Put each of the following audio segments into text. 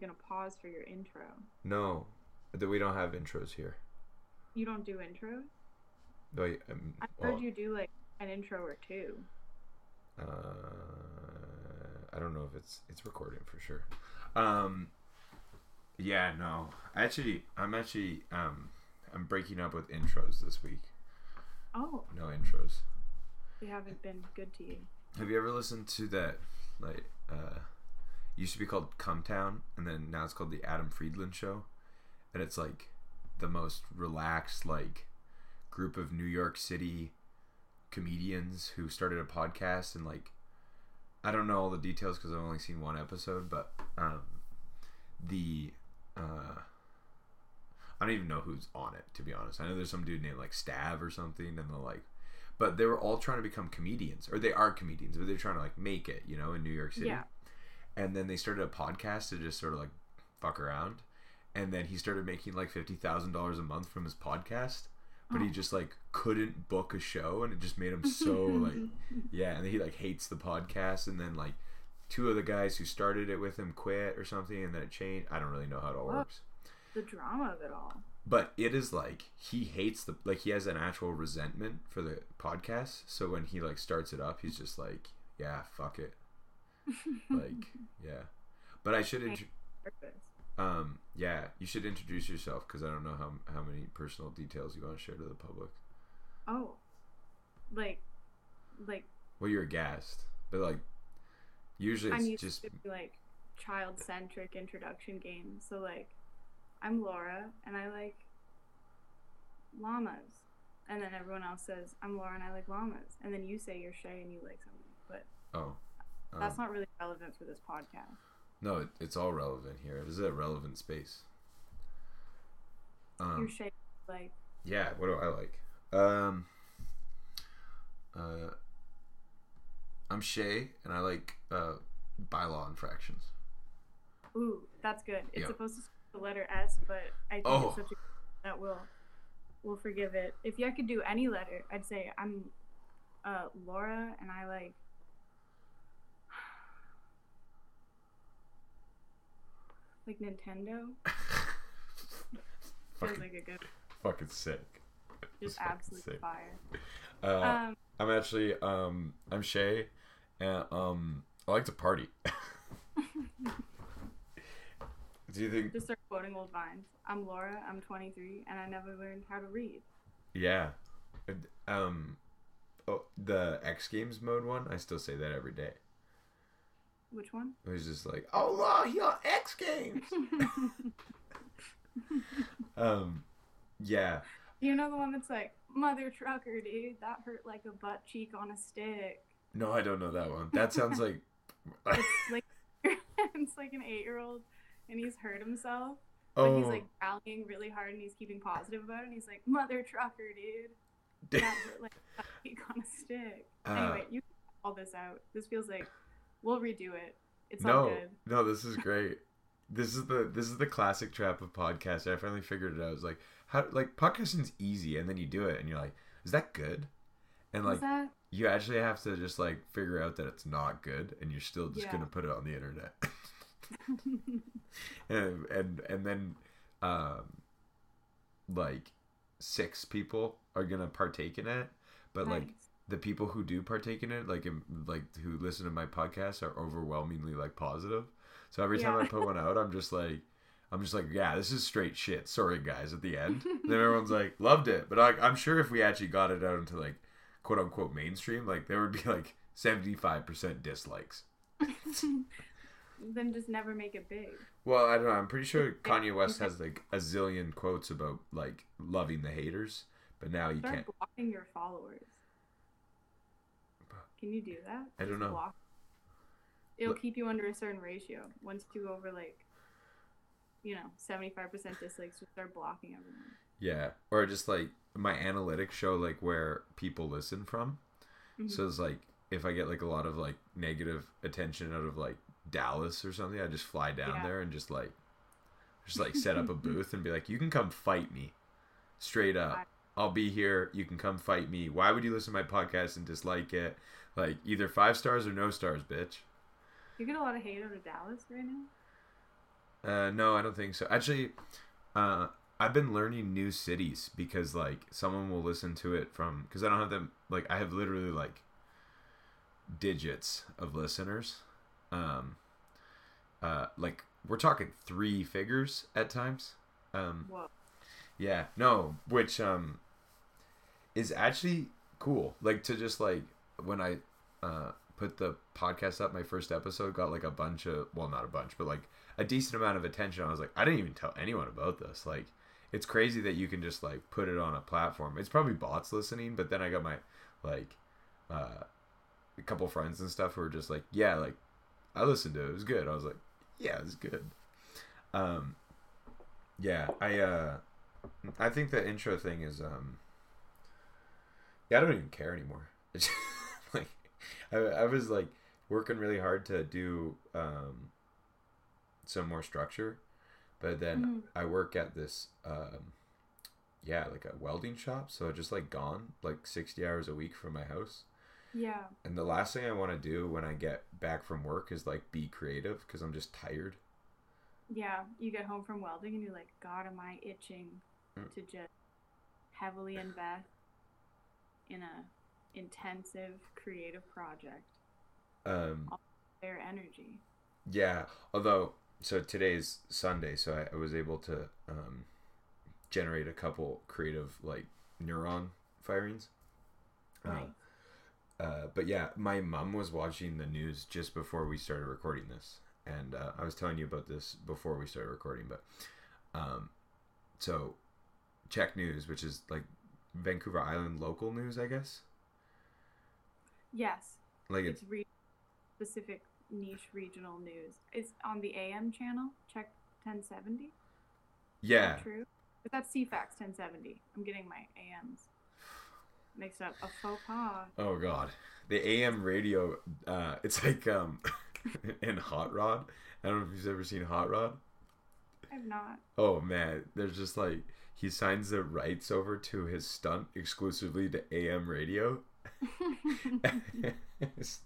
you're gonna pause for your intro. No, that we don't have intros here. You don't do intros. No, I, um, I heard well, you do like an intro or two. uh, I don't know if it's it's recording for sure. Um, yeah, no, actually, I'm actually um, I'm breaking up with intros this week. Oh, No intros. they haven't been good to you. Have you ever listened to that? Like, uh, used to be called Cum Town, and then now it's called the Adam Friedland Show, and it's like the most relaxed like group of New York City comedians who started a podcast and like I don't know all the details because I've only seen one episode, but um, the uh, I don't even know who's on it to be honest. I know there's some dude named like Stav or something, and they're like, but they were all trying to become comedians, or they are comedians, but they're trying to like make it, you know, in New York City. Yeah. And then they started a podcast to just sort of like fuck around, and then he started making like fifty thousand dollars a month from his podcast, but he Oh. just like couldn't book a show, and it just made him so like yeah, and he like hates the podcast, and then like two of the guys who started it with him quit or something, and then it changed. I don't really know how it all works, the drama of it all. but it is like he hates the like he has an actual resentment for the podcast. So when he like starts it up, he's just like, yeah, fuck it, like yeah. But I should, int- um, yeah, you should introduce yourself because I don't know how how many personal details you want to share to the public. Oh, like, like Well, you're a guest, but like usually I'm it's just to like child centric introduction games. So like, I'm Laura and I like llamas, and then everyone else says I'm Laura and I like llamas, and then you say you're Shea and you like something, but oh. Um, that's not really relevant for this podcast. No, it, it's all relevant here. This is a relevant space. you're Um, Shea, like yeah. What do I like? Um, uh, I'm Shea, and I like uh, bylaw infractions. ooh, that's good. It's Yeah. supposed to with the letter S, but I think Oh. it's such a that will will forgive it. If I could do any letter, I'd say I'm uh, Laura and I like like Nintendo. Feels fucking, like a good, fucking sick. just absolute fire. Uh, Um, I'm actually um, I'm Shea, and um, I like to party. Do you think? just start quoting old vines. I'm Laura. I'm 23, and I never learned how to read. Yeah. Um. Oh, the X Games mode one. I still say that every day. Which one? It was just like, oh, law, he on X Games. um, yeah, you know the one that's like, Mother Trucker, dude, that hurt like a butt cheek on a stick. no, I don't know that one. That sounds like, It's like it's like an eight year old and he's hurt himself. But oh, he's like rallying really hard and he's keeping positive about it and he's like, Mother trucker, dude. That hurt like a butt cheek on a stick. Uh, anyway, you can all this out. This feels like we'll redo it. It's no, good. no, this is great. This is the this is the classic trap of podcast. I finally figured it out. I was like, how like podcasting's easy, and then you do it, and you're like, is that good? And like that you actually have to just like figure out that it's not good, and you're still just Yeah. gonna put it on the internet. and and and then um like six people are gonna partake in it but like nice. The people who do partake in it like im- like who listen to my podcast are overwhelmingly like positive so every time i put one out i'm just like i'm just like yeah this is straight shit sorry guys at the end then everyone's like loved it but I, i'm sure if we actually got it out into like quote unquote mainstream like there would be like 75% dislikes then just never make it big. Well, I don't know. I'm pretty sure Kanye West has like a zillion quotes about like loving the haters, but now you Start can't. blocking your followers. Can you do that? I don't Just know. Block. It'll keep you under a certain ratio. Once you go over like, you know, seventy five percent dislikes, just start blocking everyone. Yeah, or just like my analytics show like where people listen from. Mhm. So it's like if I get like a lot of like negative attention out of like Dallas or something, I just fly down Yeah. there and just like, just like set up a booth and be like, you can come fight me, straight up. I'll be here. You can come fight me. Why would you listen to my podcast and dislike it? Like either five stars or no stars, bitch. You get a lot of hate out of Dallas right now. Uh, no, I don't think so. Actually, uh, I've been learning new cities because like someone will listen to it from because I don't have them like I have literally like digits of listeners. Um, uh, like we're talking three figures at times. Um, Whoa. yeah, no, which um is actually cool. Like to just like when I uh put the podcast up, my first episode got like a bunch of well, not a bunch, but like a decent amount of attention. I was like, I didn't even tell anyone about this. Like, it's crazy that you can just like put it on a platform. It's probably bots listening, but then I got my like uh a couple friends and stuff who were just like, yeah, like I listened to it. It was good. I was like, yeah, it was good. Um, yeah, I uh, I think the intro thing is um, yeah, I don't even care anymore. I, I was like working really hard to do um some more structure, but then Mhm. I work at this um yeah like a welding shop, so I just like gone like sixty hours a week from my house. Yeah. And the last thing I want to do when I get back from work is like be creative because I'm just tired. Yeah. You get home from welding and you're like, God, am I itching Mm. to just heavily invest in a intensive creative project? Um, Their energy. yeah, although so today's Sunday, so I, I was able to um, generate a couple creative like neuron firings. Uh, Uh, but yeah, my mom was watching the news just before we started recording this, and uh, I was telling you about this before we started recording. But um, so CHEK news, which is like Vancouver Island local news, I guess. Yes. Like it's re- specific niche regional news. It's on the AM channel. CHEK 1070. Is yeah, true? But that's CFAX 1070. I'm getting my AMs mixed up. A faux pas. Oh god, the AM radio. Uh, it's like um, in Hot Rod. I don't know if you've ever seen Hot Rod. I've not. Oh man, there's just like he signs the rights over to his stunt exclusively to AM radio. It's,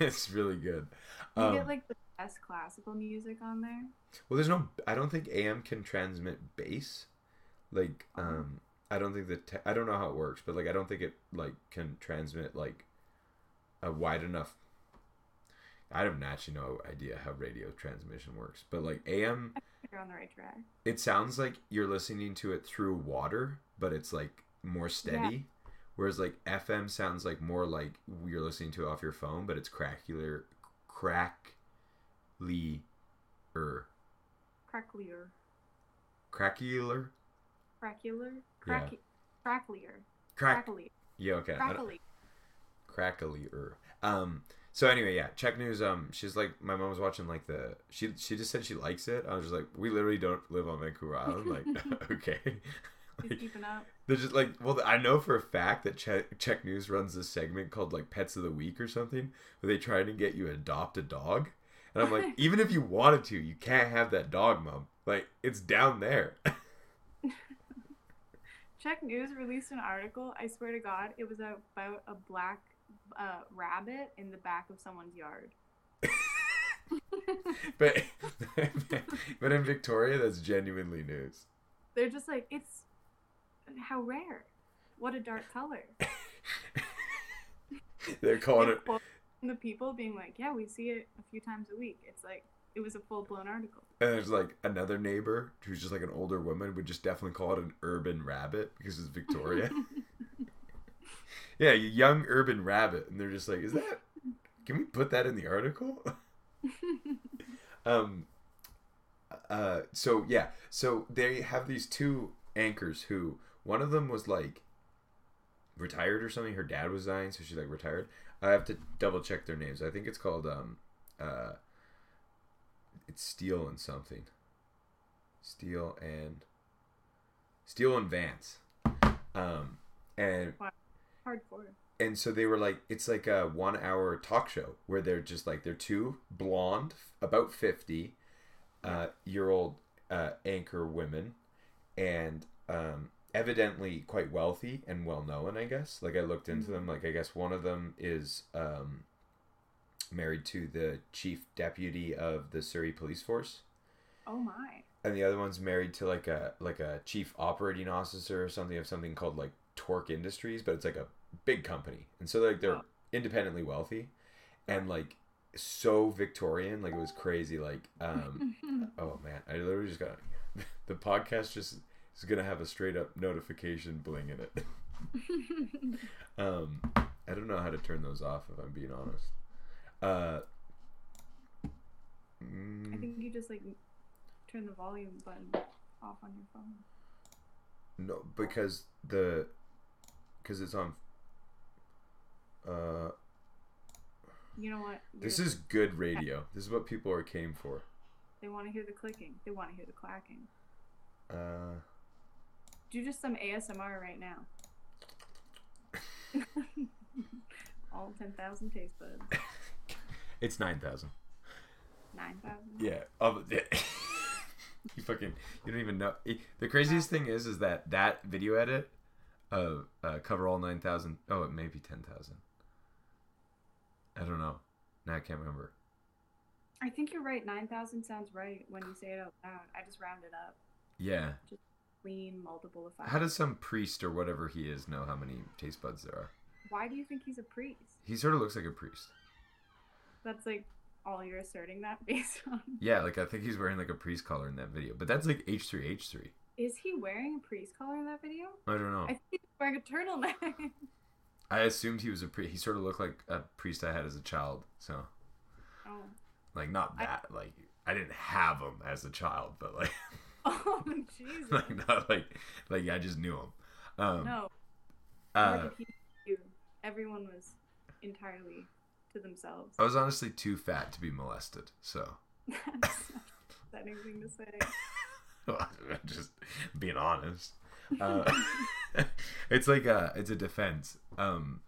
it's really good. you Um, get like the best classical music on there. well, there's no. I don't think AM can transmit bass. Like, Oh. um, I don't think that. Te- I don't know how it works, but like, I don't think it like can transmit like a wide enough. I have actually no idea how radio transmission works, but like AM, You're on the right track. it sounds like you're listening to it through water, but it's like more steady. Whereas like FM sounds like more like you're listening to it off your phone, but it's crackular, crackly, er, Cracklier. crackular, Crackular? Yeah. Cracklier. crack. Crackly. Yeah, okay. Crackly. cracklier. Um. So anyway, yeah. CHEK news. Um. She's like, my mom was watching like the. She she just said she likes it. I was just like, we literally don't live on Vancouver Island. Like, okay. Like, keeping up. They're just like, well, I know for a fact that CHEK, CHEK News runs this segment called like Pets of the Week or something, where they try to get you adopt a dog. And I'm like, even if you wanted to, you can't have that dog, mom. Like, it's down there. CHEK News released an article. I swear to God, it was about a black uh, rabbit in the back of someone's yard. but, but in Victoria, that's genuinely news. They're just like, it's how rare. What a dark color. They're calling it. the people being like, yeah, we see it a few times a week. It's like, it was a full blown article. And there's like another neighbor who's just like an older woman would just definitely call it an urban rabbit because it's Victoria. yeah, you young urban rabbit, and they're just like, is that? Can we put that in the article? um. Uh. So yeah. So they have these two anchors who one of them was like retired or something. Her dad was dying, so she's like retired. I have to double check their names. I think it's called um. Uh. It's Steele and something. Steele and Steele and Vance. Um. And Hardcore. and so they were like it's like a one hour talk show where they're just like they're two blonde about 50 uh, year old uh, anchor women and um, evidently quite wealthy and well known i guess. Like i looked into them. Like i guess one of them is um, married to the chief deputy of the surrey police force. Oh my. and the other one's married to like a like a chief operating officer or something of something called like Torque Industries, but it's like a big company, and so like they're Oh. independently wealthy, and like so Victorian, like it was crazy. Like, um, oh man, I literally just got the podcast just is gonna have a straight up notification bling in it. um, I don't know how to turn those off if I'm being honest. Uh, I mm, think you just like turn the volume button off on your phone. No, because the because it's on. Uh, You know what? this You're- is good radio. This is what people are came for. They want to hear the clicking. They want to hear the clacking. Uh, Do just some ASMR right now. All ten thousand taste buds. it's nine thousand. Nine thousand. Yeah. Um, yeah. you fucking you don't even know. The craziest thing is, is that that video edit of uh, cover all nine thousand. Oh, it may be ten thousand. I don't know. Now I can't remember. I think you're right. Nine thousand sounds right when you say it out loud. I just rounded up. Yeah. Clean multiple effects. How does some priest or whatever he is know how many taste buds there are? Why do you think he's a priest? He sort of looks like a priest. That's like all you're asserting that based on. Yeah, like I think he's wearing like a priest collar in that video, but that's like H three H three. Is he wearing a priest collar in that video? I don't know. I think he's wearing a turtleneck. I assumed he was a priest. He sort of looked like a priest I had as a child. So oh. like not I- that like I didn't have him as a child, but like Oh Jesus. like not like like I just knew him. Um, no. uh, Nor did he you. Everyone was entirely to themselves. I was honestly too fat to be molested, so That's upsetting thing to say. just being honest. Uh, it's like a it's a defense. Um,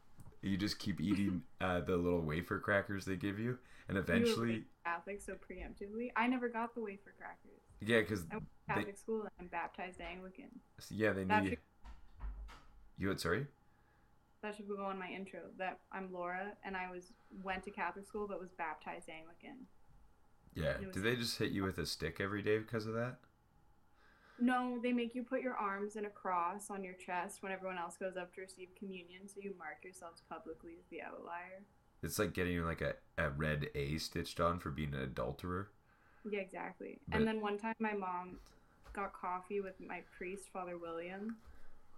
you just keep eating uh, the little wafer crackers they give you, and eventually, raised Catholic so preemptively. I never got the wafer crackers. yeah, because I went to Catholic school and I'm baptized Anglican. yeah, they That need should, you. Had sorry. that should go on my intro. That I'm Laura and I was went to Catholic school but was baptized Anglican. Yeah. Was- Do they just hit you with a stick every day because of that? No, they make you put your arms in a cross on your chest when everyone else goes up to receive communion, so you mark yourselves publicly as the outlier. It's like getting like a, a red A stitched on for being an adulterer. Yeah, exactly. But- and then one time my mom got coffee with my priest, Father William.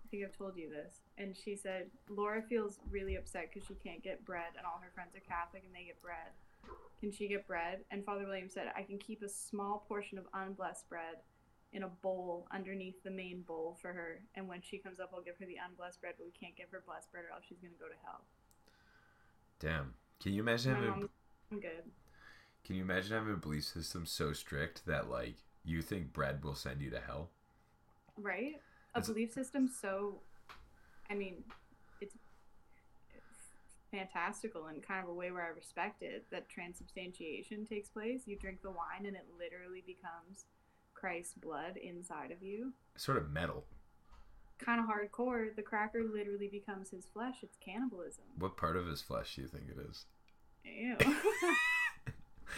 I think I've told you this. And she said, Laura feels really upset because she can't get bread, and all her friends are Catholic and they get bread. Can she get bread? And Father William said, I can keep a small portion of unblessed bread in a bowl underneath the main bowl for her. And when she comes up, I'll give her the unblessed bread, but we can't give her blessed bread or else she's going to go to hell. Damn. Can you imagine My having I'm good. Can you imagine having a belief system so strict that like you think bread will send you to hell? right a It's- belief system so i mean it's fantastical in kind of a way where i respect it that transubstantiation takes place you drink the wine and it literally becomes christ's blood inside of you Sort of metal. kind of hardcore the cracker literally becomes his flesh it's cannibalism What part of his flesh do you think it is? Ew.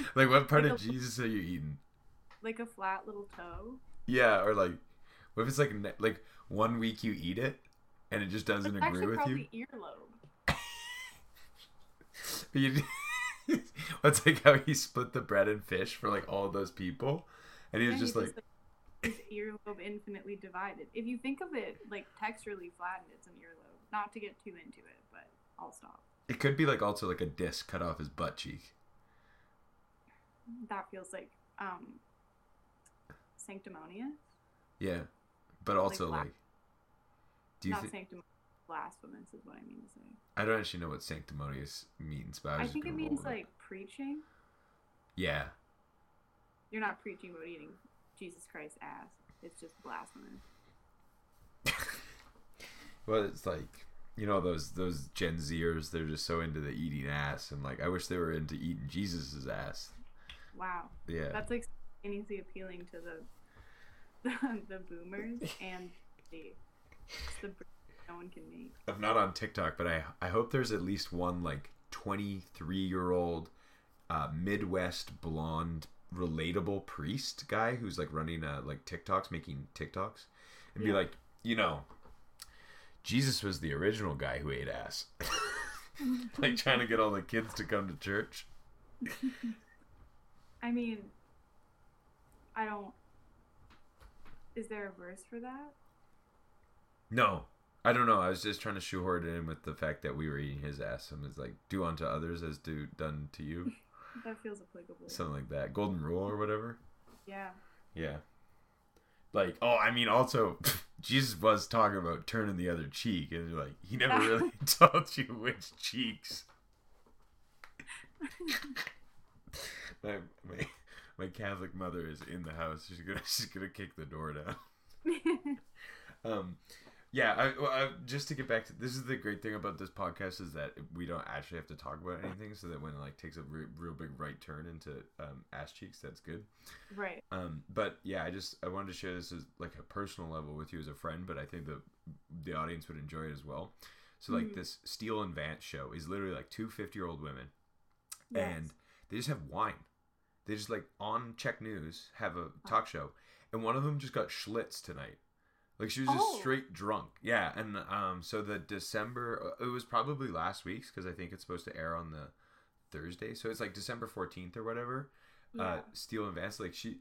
Like what part Like of a- Jesus are you eating? Like a flat little toe Yeah, or like what if it's like ne- like one week you eat it and it just doesn't it's agree actually with probably you? earlobe you it's like how he split the bread and fish for like all those people, and he was Yeah, just he's like, his earlobe infinitely divided. If you think of it like texturally flattened, it's an earlobe. Not to get too into it, but I'll stop. it could be like also like a disc cut off his butt cheek. That feels like um sanctimonious. Yeah, but also bla- like, do you Not think? sanctimonious, blasphemous is what I mean to say. I don't actually know what sanctimonious means, but I, was I think it means with it. like preaching. yeah, You're not preaching about eating Jesus Christ's ass. It's just blasphemous. well, it's like you know those those Gen Zers. They're just so into the eating ass, and like I wish they were into eating Jesus's ass. Wow. Yeah, That's like simultaneously appealing to the the, boomers and the the no one can make. I'm not on TikTok, but I I hope there's at least one like 23 year old uh, Midwest blonde relatable priest guy who's like running uh like TikToks, making TikToks, and be like, you know, Jesus was the original guy who ate ass. like trying to get all the kids to come to church. I mean, I don't. Is there a verse for that? No, I don't know. I was just trying to shoehorn it in with the fact that we were eating his ass. And it's like, do unto others as do done to you, That feels applicable. something like that. Golden rule or whatever. yeah. Yeah. Like, oh, I mean, also, Jesus was talking about turning the other cheek, and you're like, he never really told you which cheeks. my, my my Catholic mother is in the house. She's gonna she's gonna kick the door down. Um, yeah, I, I, just to get back to this is the great thing about this podcast is that we don't actually have to talk about anything, so that when it like takes a re- real big right turn into um, ass cheeks, that's good. right. Um, but yeah, I just I wanted to share this as like a personal level with you as a friend, but I think the the audience would enjoy it as well. So like Mhm. this Steele and Vance show is literally like two 50 year old women, Yes. and they just have wine. They just like on CHEK News have a talk show, and one of them just got Schlitz tonight. Like she was just Oh. straight drunk. Yeah, and um, so the December uh, it was probably last week's because I think it's supposed to air on the Thursday, so it's like December 14th or whatever yeah. uh, Steele and Vance, like she,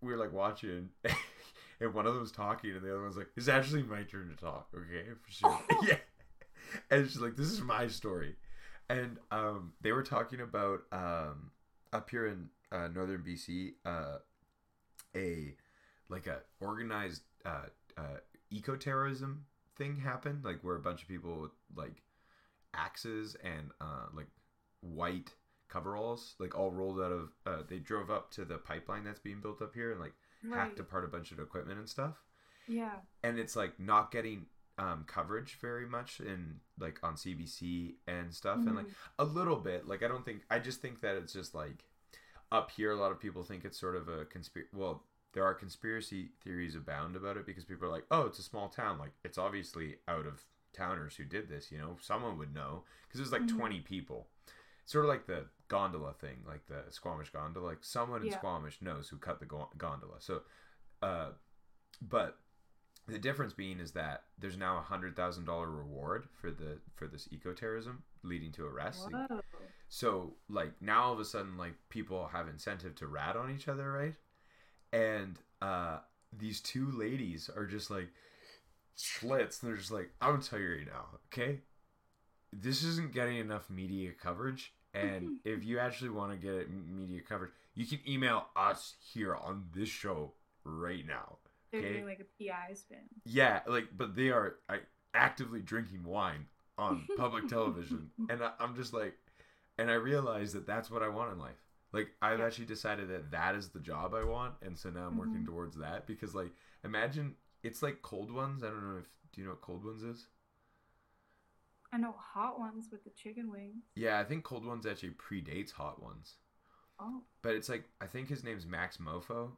we were like watching, and one of them was talking, and the other one's like, "It's actually my turn to talk, okay, for sure." yeah, and she's like, "This is my story," and um, they were talking about um, up here in uh, northern BC, uh, a like a organized uh, uh, eco terrorism thing happened, like where a bunch of people with like axes and uh, like white coveralls, like all rolled out of. Uh, they drove up to the pipeline that's being built up here and like right. hacked apart a bunch of equipment and stuff. Yeah. And it's like not getting um, coverage very much in like on CBC and stuff, and like Mhm. a little bit. Like I don't think I just think that it's just like up here. A lot of people think it's sort of a conspiracy. Well, there are conspiracy theories abound about it because people are like, "Oh, it's a small town. Like it's obviously out of towners who did this. You know, someone would know because there's like Mhm. 20 people." Sort of like the gondola thing, like the Squamish gondola. Like someone in Yeah. Squamish knows who cut the go- gondola. So, uh, but the difference being is that there's now a hundred thousand dollar reward for the for this eco terrorism leading to arrest. Whoa. So like now all of a sudden like people have incentive to rat on each other, right? And uh these two ladies are just like slits. They're just like, I'm gonna tell you right now, okay? This isn't getting enough media coverage. And if you actually want to get it media coverage, you can email us here on this show right now. They're okay. doing like a PI spin. Yeah, like, but they are I, actively drinking wine on public television, and I, I'm just like, and I realize that that's what I want in life. Like, I've Yeah. actually decided that that is the job I want, and so now I'm working Mhm. towards that because, like, imagine it's like cold ones. I don't know if do you know what cold ones is? I know hot ones with the chicken wings. Yeah, I think cold ones actually predates hot ones, Oh. but it's like I think his name's Maxmoefoe.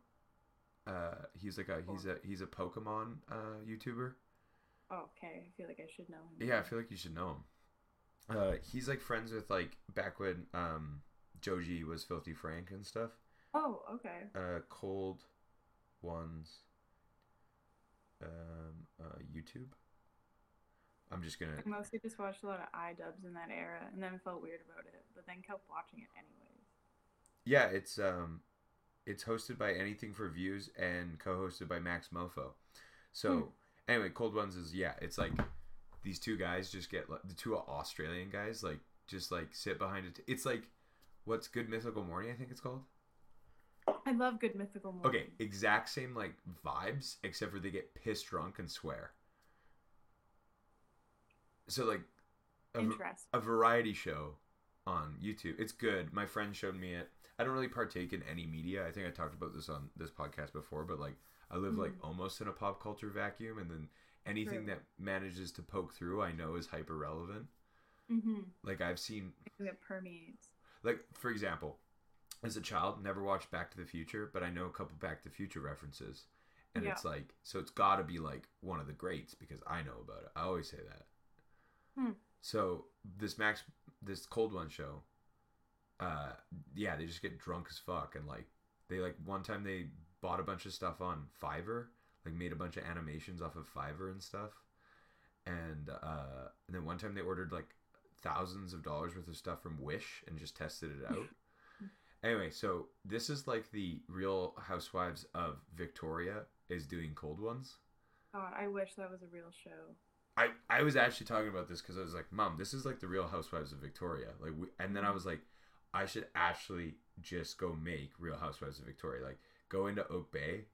Uh, he's like a he's a he's a Pokemon uh YouTuber. oh. Okay. I feel like I should know him. Yeah, I feel like you should know him. Uh, he's like friends with like back when um Joji was Filthy Frank and stuff. Oh, okay. Uh, cold ones. Um, uh, YouTube. I'm just gonna. I mostly just watched a lot of iDubbbz in that era, and then felt weird about it, but then kept watching it anyways. Yeah, it's um, it's hosted by Anything for Views and co-hosted by Maxmoefoe. So Hmm. anyway, Cold Ones is yeah, it's like these two guys just get like the two Australian guys like just like sit behind it. It's like what's Good Mythical Morning, I think it's called. I love Good Mythical Morning. Okay, exact same like vibes, except for they get pissed drunk and swear. So like a, a variety show on YouTube. It's good. My friend showed me it. I don't really partake in any media. I think I talked about this on this podcast before, but like I live like almost in a pop culture vacuum, and then anything True. that manages to poke through, I know is hyper relevant. Mm-hmm. Like I've seen, It permeates. like for example, as a child, never watched Back to the Future, but I know a couple Back to the Future references, and Yeah. it's like so it's got to be like one of the greats because I know about it. I always say that. Hmm. So this Max, this Cold One show, uh, yeah, they just get drunk as fuck and like they like one time they bought a bunch of stuff on Fiverr, like made a bunch of animations off of Fiverr and stuff. And uh and then one time they ordered like thousands of dollars worth of stuff from Wish and just tested it out. anyway, so this is like the real housewives of Victoria is doing cold ones. God, I wish that was a real show. I, I was actually talking about this because I was like, Mom, this is like the Real Housewives of Victoria. Like, we, and then I mm-hmm. was like, I should actually just go make Real Housewives of Victoria. Like, go into Oak Bay,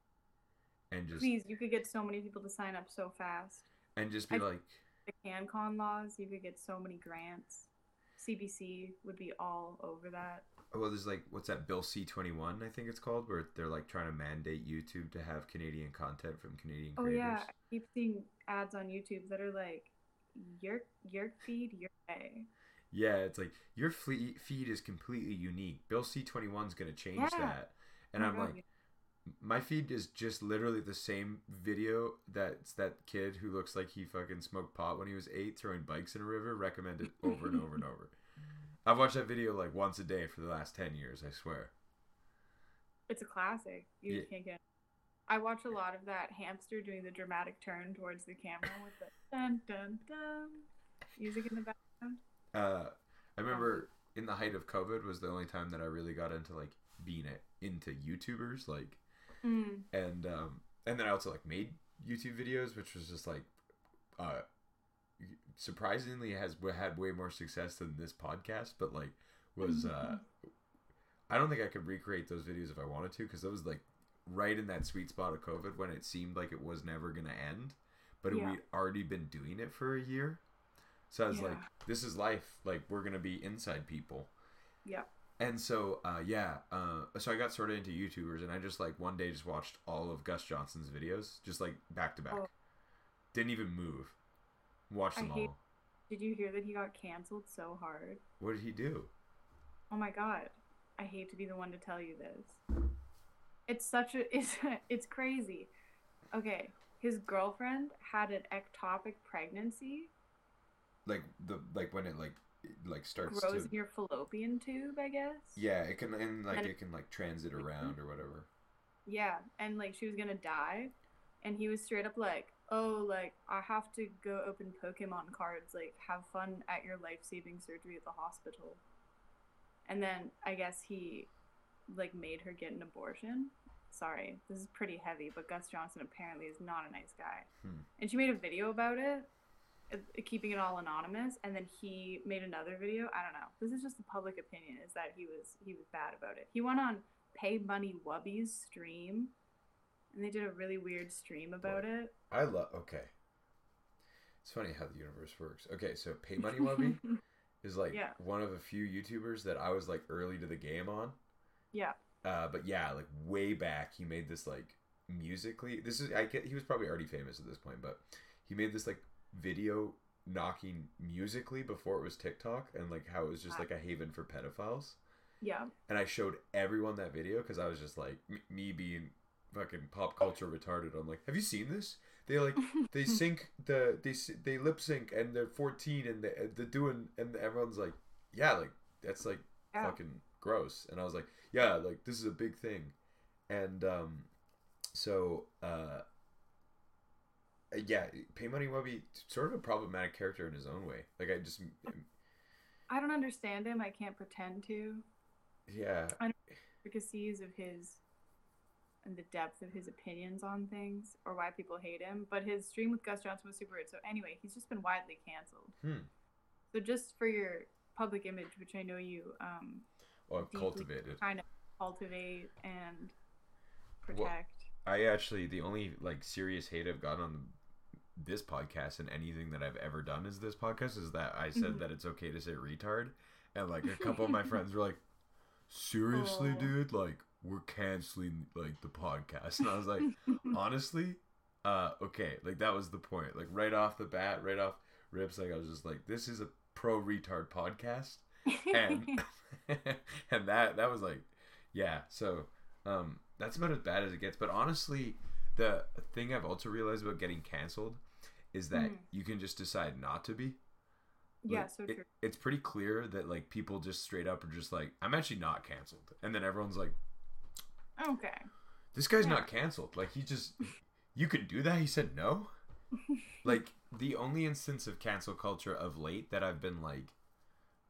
and just Please, you could get so many people to sign up so fast. and just be I- like, The CanCon laws, you could get so many grants. CBC would be all over that. Well, there's like, what's that Bill C twenty one? I think it's called, where they're like trying to mandate YouTube to have Canadian content from Canadian Oh creators. yeah, I keep seeing ads on YouTube that are like, your your feed, your day. Yeah, it's like your fle- feed is completely unique. Bill C twenty one's gonna change Yeah. that, and Oh I'm God, like, my feed is just literally the same video that's that kid who looks like he fucking smoked pot when he was eight throwing bikes in a river recommended over and over and over i've watched that video like once a day for the last 10 years i swear It's a classic. You Yeah. can't get. I watch a lot of that hamster doing the dramatic turn towards the camera with the dun dun dun music in the background. uh i remember in the height of covid was the only time that i really got into like being a, into youtubers like Mm. and um and then i also like made youtube videos which was just like uh surprisingly has had way more success than this podcast but like was uh i don't think i could recreate those videos if i wanted to because that was like right in that sweet spot of covid when it seemed like it was never gonna end but Yeah. we'd already been doing it for a year so i was like this is life like we're gonna be inside people Yeah. and so, uh, yeah, uh, so I got sorted into YouTubers, and I just like one day just watched all of Gus Johnson's videos, just like back to back. Oh. Didn't even move. Watched I them hate- all. Did you hear that he got canceled so hard? What did he do? Oh my god. I hate to be the one to tell you this. It's such a it's it's crazy. Okay, his girlfriend had an ectopic pregnancy, Like the like when it like it, like starts grows to in your fallopian tube, I guess. yeah, it can and like And- it can like transit around mm-hmm. or whatever. Yeah, and like she was gonna die, and he was straight up like, "Oh, like I have to go open Pokemon cards. Like, have fun at your life-saving surgery at the hospital." And then I guess he, like, made her get an abortion. Sorry, this is pretty heavy, but Gus Johnson apparently is not a nice guy. Hmm. And she made a video about it, keeping it all anonymous. And then he made another video. I don't know. This is just the public opinion is that he was he was bad about it. He went on Pay Money Wubby's stream, and they did a really weird stream about it. I love. Okay, it's funny how the universe works. Okay, so PaymoneyWubby is like Yeah. one of a few YouTubers that I was like early to the game on. yeah, Uh, but yeah, like way back, he made this like Musical.ly. This is I get he was probably already famous at this point, but he made this like video knocking Musical.ly before it was TikTok and like how it was just like a haven for pedophiles. yeah, And I showed everyone that video because I was just like m- me being fucking pop culture retarded. I'm like, have you seen this? They like they sync the they they lip sync and they're 14 and they, they're doing and everyone's like, yeah, like that's like yeah. fucking gross and i was like yeah like this is a big thing and um so uh yeah PaymoneyWubby sort of a problematic character in his own way like i just I don't understand him. I can't pretend to. yeah Intricacies of his and the depth of his opinions on things, or why people hate him. But his stream with Gus Johnson was super weird. So anyway, he's just been widely canceled. hmm So just for your public image, which I know you um, well Deeply cultivated trying to cultivate and protect. i actually the only like serious hate i've gotten on this podcast and anything that i've ever done is this podcast is that i said Mhm. that it's okay to say retard and like a couple of my friends were like seriously Aw. dude like we're canceling like the podcast. And i was like honestly uh okay like that was the point. Like right off the bat right off rips like i was just like this is a pro retard podcast. And and that that was like yeah so um that's about as bad as it gets. But honestly the thing i've also realized about getting canceled is that Mhm. you can just decide not to be. Yeah, like, so it- it's pretty clear that like people just straight up are just like i'm actually not canceled. And then everyone's like Okay. This guy's Yeah. not canceled. Like he just you could do that. He said no. like the only instance of cancel culture of late that I've been like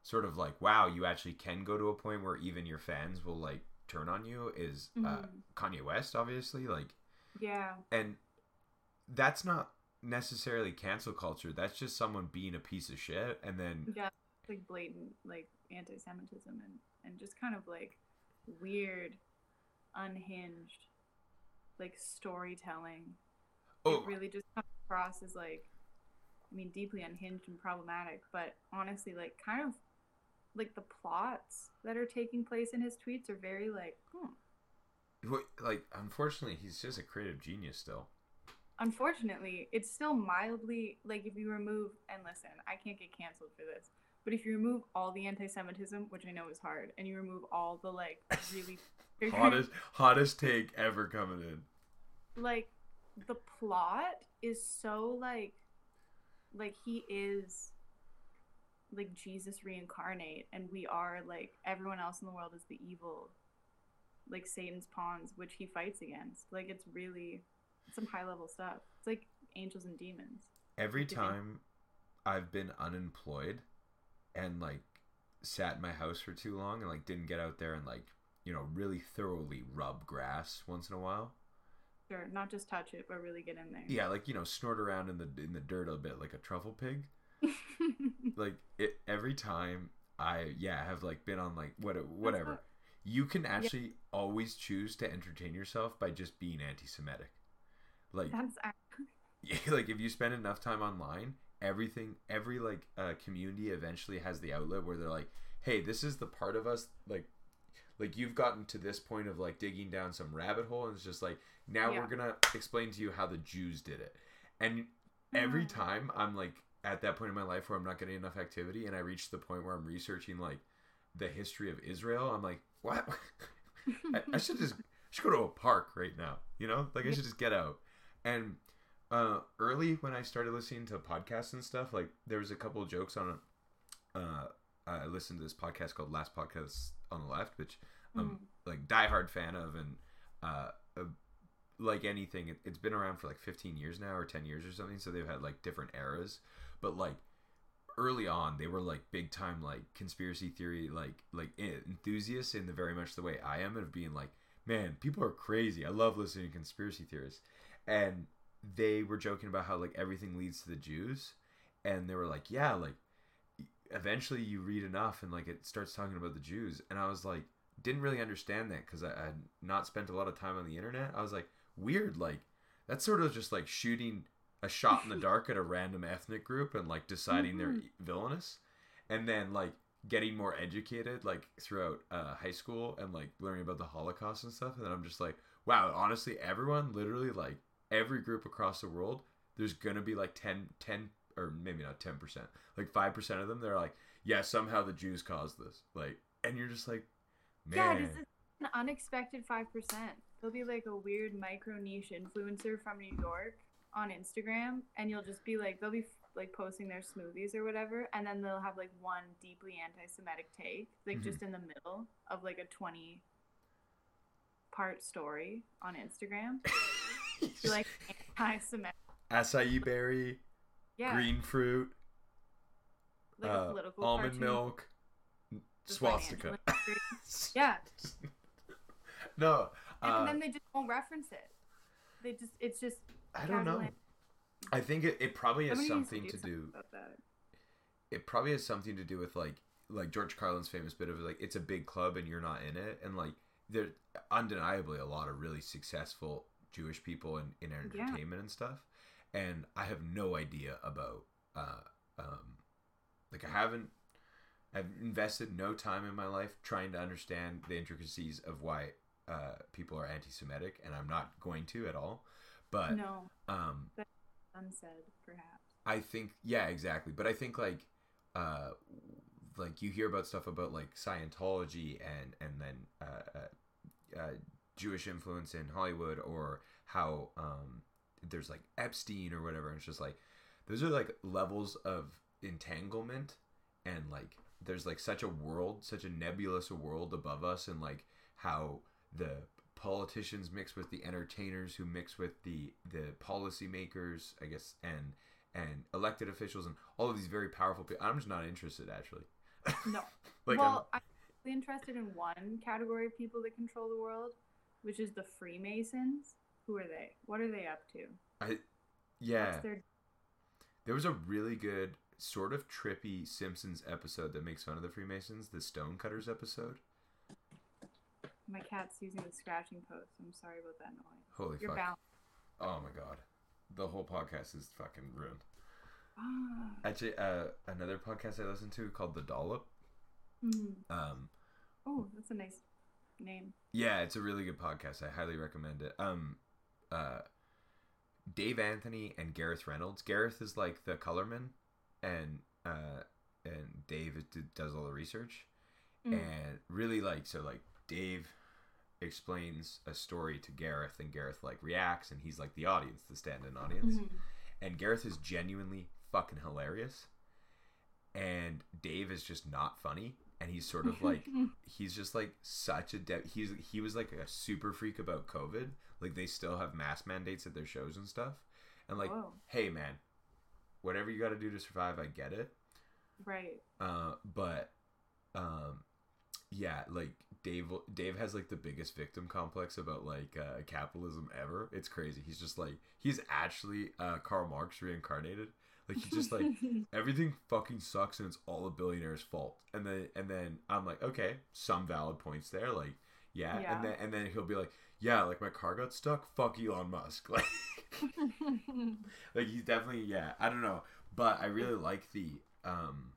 sort of like wow, you actually can go to a point where even your fans will like turn on you is uh, Mhm. Kanye West obviously like Yeah. and that's not necessarily cancel culture. That's just someone being a piece of shit and then Yeah. Like blatant like anti-Semitism and and just kind of like weird, unhinged, like storytelling. oh It really just comes across as like, I mean, deeply unhinged and problematic. But honestly, like kind of like the plots that are taking place in his tweets are very like, hmm. what- like unfortunately he's just a creative genius still. unfortunately, it's still mildly like if you remove and listen, I can't get canceled for this, but if you remove all the anti-Semitism, which I know is hard, and you remove all the like really hottest hottest take ever coming in. like the plot is so like like he is like Jesus reincarnate and we are like everyone else in the world is the evil like Satan's pawns which he fights against. Like it's really it's some high level stuff. It's like angels and demons. Every time I've been unemployed and like sat in my house for too long and like didn't get out there and like you know really thoroughly rub grass once in a while. sure not just touch it but really get in there Yeah, like you know snort around in the in the dirt a bit like a truffle pig. Like it every time I yeah have like been on like what whatever. You can actually always choose to entertain yourself by just being anti-Semitic. Like that's Yeah, like if you spend enough time online, everything, every like uh, community eventually has the outlet where they're like, "Hey, this is the part of us like, like you've gotten to this point of like digging down some rabbit hole, and it's just like now Yeah. we're gonna explain to you how the Jews did it." And every Mm. time I'm like at that point in my life where I'm not getting enough activity, and I reach the point where I'm researching like the history of Israel, I'm like, what? I, I should just I should go to a park right now. You know, like I should just get out. And uh, early when I started listening to podcasts and stuff, like there was a couple of jokes on it. Uh, I listened to this podcast called Last Podcast on the Left, which I'm like diehard fan of, and uh, uh, like anything, it, it's been around for like 15 years now or 10 years or something. So they've had like different eras, but like early on they were like big time like conspiracy theory like like enthusiasts in the very much the way I am of being like man people are crazy. I love listening to conspiracy theorists. And they were joking about how like everything leads to the Jews and they were like yeah like eventually you read enough and like it starts talking about the Jews. And I was like didn't really understand that because I I had not spent a lot of time on the internet. I was like weird like that's sort of just like shooting a shot in the dark at a random ethnic group and like deciding they're Mhm. villainous. And then like getting more educated like throughout uh, high school and like learning about the holocaust and stuff. And then i'm just like wow honestly everyone literally like every group across the world there's gonna be like 10 10 or maybe not 10% like 5% of them they're like yeah somehow the jews caused this like and you're just like Yeah, man this is an unexpected five percent. There'll be like a weird micro niche influencer from New York on Instagram, and you'll just be like, they'll be like posting their smoothies or whatever, and then they'll have like one deeply anti-Semitic take, like Mhm. just in the middle of like a twenty part story on Instagram, like anti-Semitic. acai berry Yeah, green fruit like uh, political almond cartoon, milk swastika. Yeah, no and uh, then they just won't reference it. They just, it's just. i don't know i think it, it probably has something to something do about that. it probably has something to do with like like George Carlin's famous bit of like it's a big club and you're not in it and like there undeniably a lot of really successful Jewish people in, in Yeah. entertainment and stuff and I have no idea about uh um like I haven't I've invested no time in my life trying to understand the intricacies of why uh people are anti-Semitic and I'm not going to at all but No, um unsaid, perhaps. I think yeah, exactly. But I think like uh like you hear about stuff about like Scientology and and then uh, uh, uh Jewish influence in Hollywood or how um there's like Epstein or whatever and it's just like those are like levels of entanglement and like there's like such a world, such a nebulous world above us and like how the politicians mix with the entertainers who mix with the the policymakers, I guess, and and elected officials and all of these very powerful people. I'm just not interested actually. No. like well, I'm really interested in one category of people that control the world, which is the Freemasons. Who are they? What are they up to? I yeah. Their There was a really good sort of trippy Simpsons episode that makes fun of the Freemasons, the Stonecutters episode. my cat's using the scratching post. I'm sorry about that noise. Holy You're fuck. bound. Oh my god. The whole podcast is fucking ruined. Ah. Actually, uh, another podcast I listened to called The Dollop. Mhm. Um, Oh, that's a nice name. yeah, it's a really good podcast. I highly recommend it. Um, uh, Dave Anthony and Gareth Reynolds. Gareth is like the colorman, and uh, and Dave does all the research. Mm. and really like so like Dave explains a story to Gareth and Gareth like reacts and he's like the audience the stand-in audience Mhm. and Gareth is genuinely fucking hilarious and Dave is just not funny and he's sort of like he's just like such a de- he's he was like a super freak about covid like they still have mask mandates at their shows and stuff and like Whoa. hey man whatever you got to do to survive I get it Right. uh, but um, yeah, like Dave. Dave has like the biggest victim complex about like uh, capitalism ever. It's crazy. He's just like he's actually uh, Karl Marx reincarnated. Like he's just like everything fucking sucks and it's all a billionaire's fault. And then and then I'm like, okay, some valid points there. Like yeah, Yeah. and then and then he'll be like, yeah, like my car got stuck. Fuck Elon Musk. Like like he's definitely yeah i don't know but i really like the um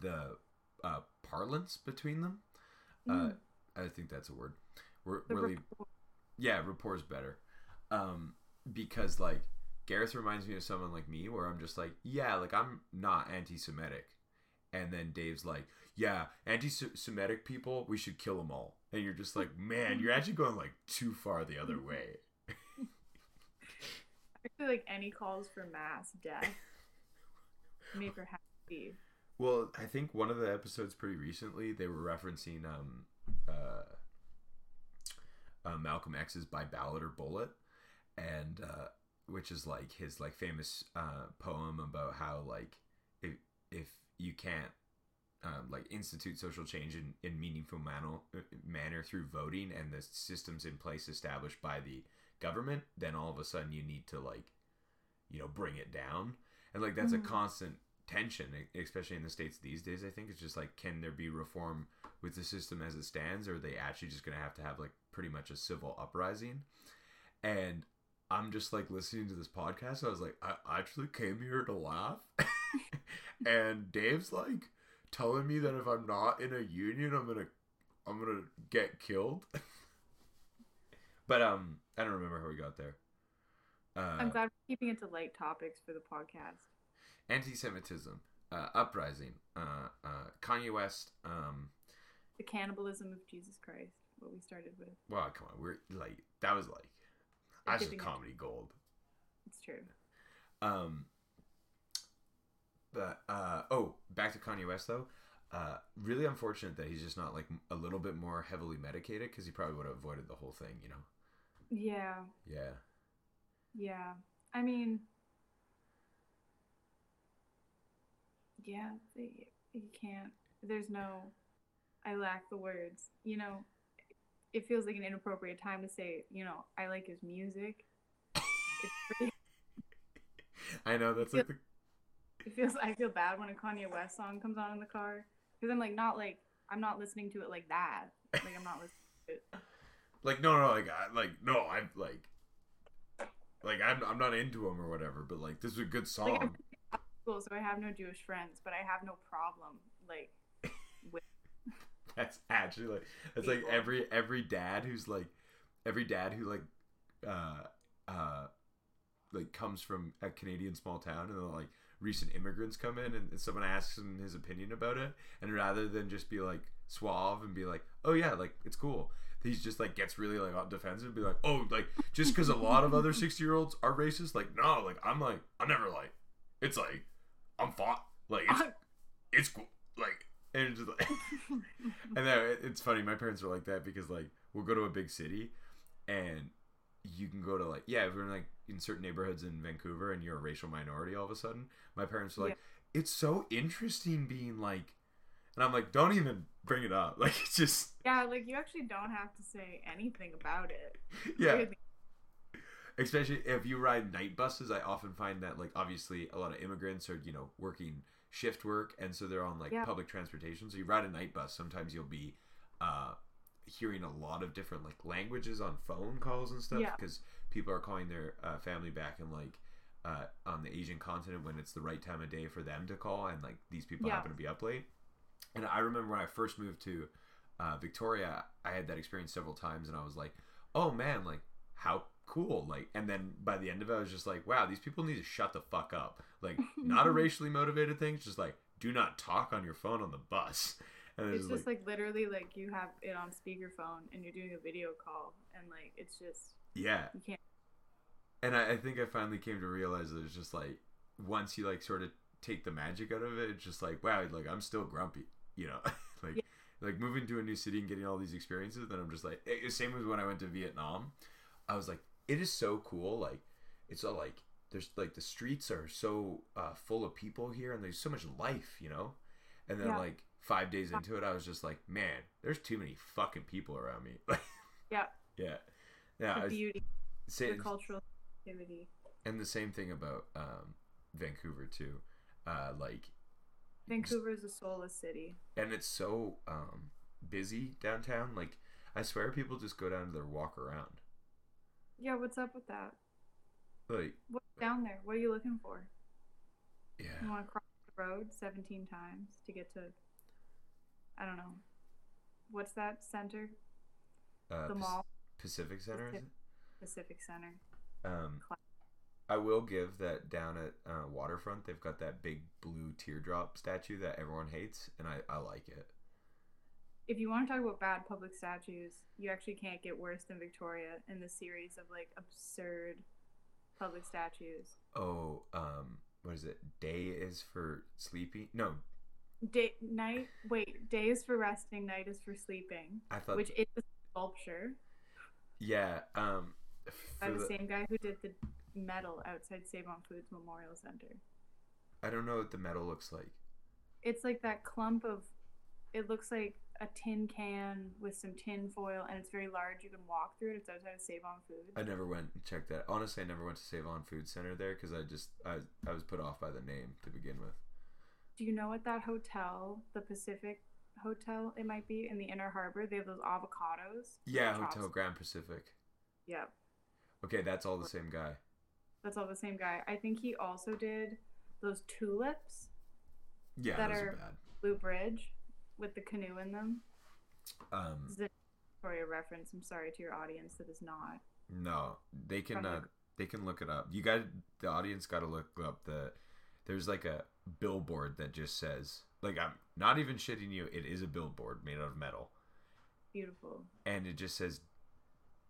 the uh parlance between them uh i think that's a word we're The really rapport- yeah rapport's better um because like gareth reminds me of someone like me where i'm just like yeah like i'm not anti-semitic. And then dave's like yeah anti-semitic people we should kill them all. And you're just like man you're actually going like too far the other way. I feel like any calls for mass death make her happy. Well, I think one of the episodes pretty recently they were referencing um uh, uh Malcolm X's by ballot or bullet. And uh which is like his like famous uh poem about how like if if you can't um, like institute social change in, in meaningful manner manner through voting and the systems in place established by the government then all of a sudden you need to like you know bring it down. And like that's a constant tension especially in the states these days i think. It's just like can there be reform with the system as it stands or are they actually just going to have to have like pretty much a civil uprising? And i'm just like listening to this podcast i was like i actually came here to laugh and dave's like telling me that if i'm not in a union i'm gonna i'm gonna get killed but um i don't remember how we got there uh, I'm glad we're keeping it to light topics for the podcast. anti-Semitism, uh, uprising, uh, uh, Kanye West. Um, The cannibalism of Jesus Christ, what we started with. well, come on, we're like that was like that's just comedy gold. It's true. Um, but uh, oh, back to Kanye West though. Uh, really unfortunate that he's just not like a little bit more heavily medicated because he probably would have avoided the whole thing. You know? Yeah, Yeah. yeah. I mean, yeah, you can't. There's no. I lack the words. You know, it feels like an inappropriate time to say, you know, I like his music. Pretty, I know that's like the it feels. I feel bad when a Kanye West song comes on in the car because I'm like not like I'm not listening to it like that. Like I'm not listening to it. like no no like I, like no I'm like like I'm I'm not into him or whatever, but like this is a good song. Like so I have no Jewish friends, but I have no problem like with That's actually like that's like every every dad who's like every dad who like uh uh like comes from a Canadian small town and like recent immigrants come in and someone asks him his opinion about it and rather than just be like suave and be like oh yeah like it's cool he's just like gets really like defensive and be like oh like just because a lot of other 60 year olds are racist like no like i'm like i'm never like it's like i'm fine like it's it's cool like and it's just like and then it- it's funny my parents are like that because like we'll go to a big city and you can go to like yeah, if we're in like in certain neighborhoods in Vancouver and you're a racial minority all of a sudden, my parents were like, it's so interesting being like, and I'm like, don't even bring it up. Like it's just Yeah, like you actually don't have to say anything about it. yeah. Really. especially if you ride night buses i often find that like obviously a lot of immigrants are you know working shift work and so they're on like Yeah. public transportation so you ride a night bus sometimes you'll be uh hearing a lot of different like languages on phone calls and stuff Yeah. because people are calling their uh, family back in like uh, on the asian continent when it's the right time of day for them to call and like these people Yeah. happen to be up late and i remember when i first moved to uh, victoria i had that experience several times and i was like oh man like how cool like and then by the end of it i was just like wow these people need to shut the fuck up. Like not a racially motivated thing it's just like do not talk on your phone on the bus. And It's it's just like, like literally like you have it on speakerphone and you're doing a video call and like it's just yeah. you can't and I, I think i finally came to realize that it's just like once you like sort of take the magic out of it it's just like wow like i'm still grumpy you know? Like Yeah. like moving to a new city and getting all these experiences then i'm just like it, same as when i went to vietnam i was like it is so cool like it's all like there's like the streets are so uh, full of people here and there's so much life you know and then Yeah. like five days into it i was just like man there's too many fucking people around me Yeah. yeah yeah the beauty, the cultural activity. and the same thing about um, Vancouver too. Uh, like, Vancouver is a soulless city. and it's so um, busy downtown. Like, I swear people just go down to their walk around. Yeah, what's up with that? Like, What's down there? What are you looking for? Yeah. You want to cross the road 17 times to get to, I don't know. What's that center? uh, The Pac- mall? Pacific Center. Is it? Pacific Center. Um, I will give that down at uh, Waterfront. They've got that big blue teardrop statue that everyone hates, and I, I like it. If you want to talk about bad public statues, you actually can't get worse than Victoria in the series of like absurd public statues. Oh, um, what is it? Day is for sleeping. No, Day, night, wait, day is for resting, night is for sleeping, I thought. which is a sculpture yeah. Um, by the the- same guy who did the medal outside Save on Foods Memorial Center. I don't know what the metal looks like. It's like that clump of. It looks like a tin can with some tin foil, and it's very large. You can walk through it. It's outside of Save on Food. I never went and checked that. Honestly, I never went to Save On Food Center there because I just I I was put off by the name to begin with. Do you know what that hotel, the Pacific Hotel, it might be in the Inner Harbor? They have those avocados. Yeah, with chops. Hotel Grand Pacific. Yep. Okay, that's all the same guy. that's all the same guy. I think he also did those tulips, Yeah, That those are are- bad. Blue Bridge, with the canoe in them. Um, This is a Victoria reference. I'm sorry to your audience that is not. no, they can uh, they can look it up. You got the audience got to look up the. There's like a billboard that just says like I'm not even shitting you. It is a billboard made out of metal, Beautiful. and it just says,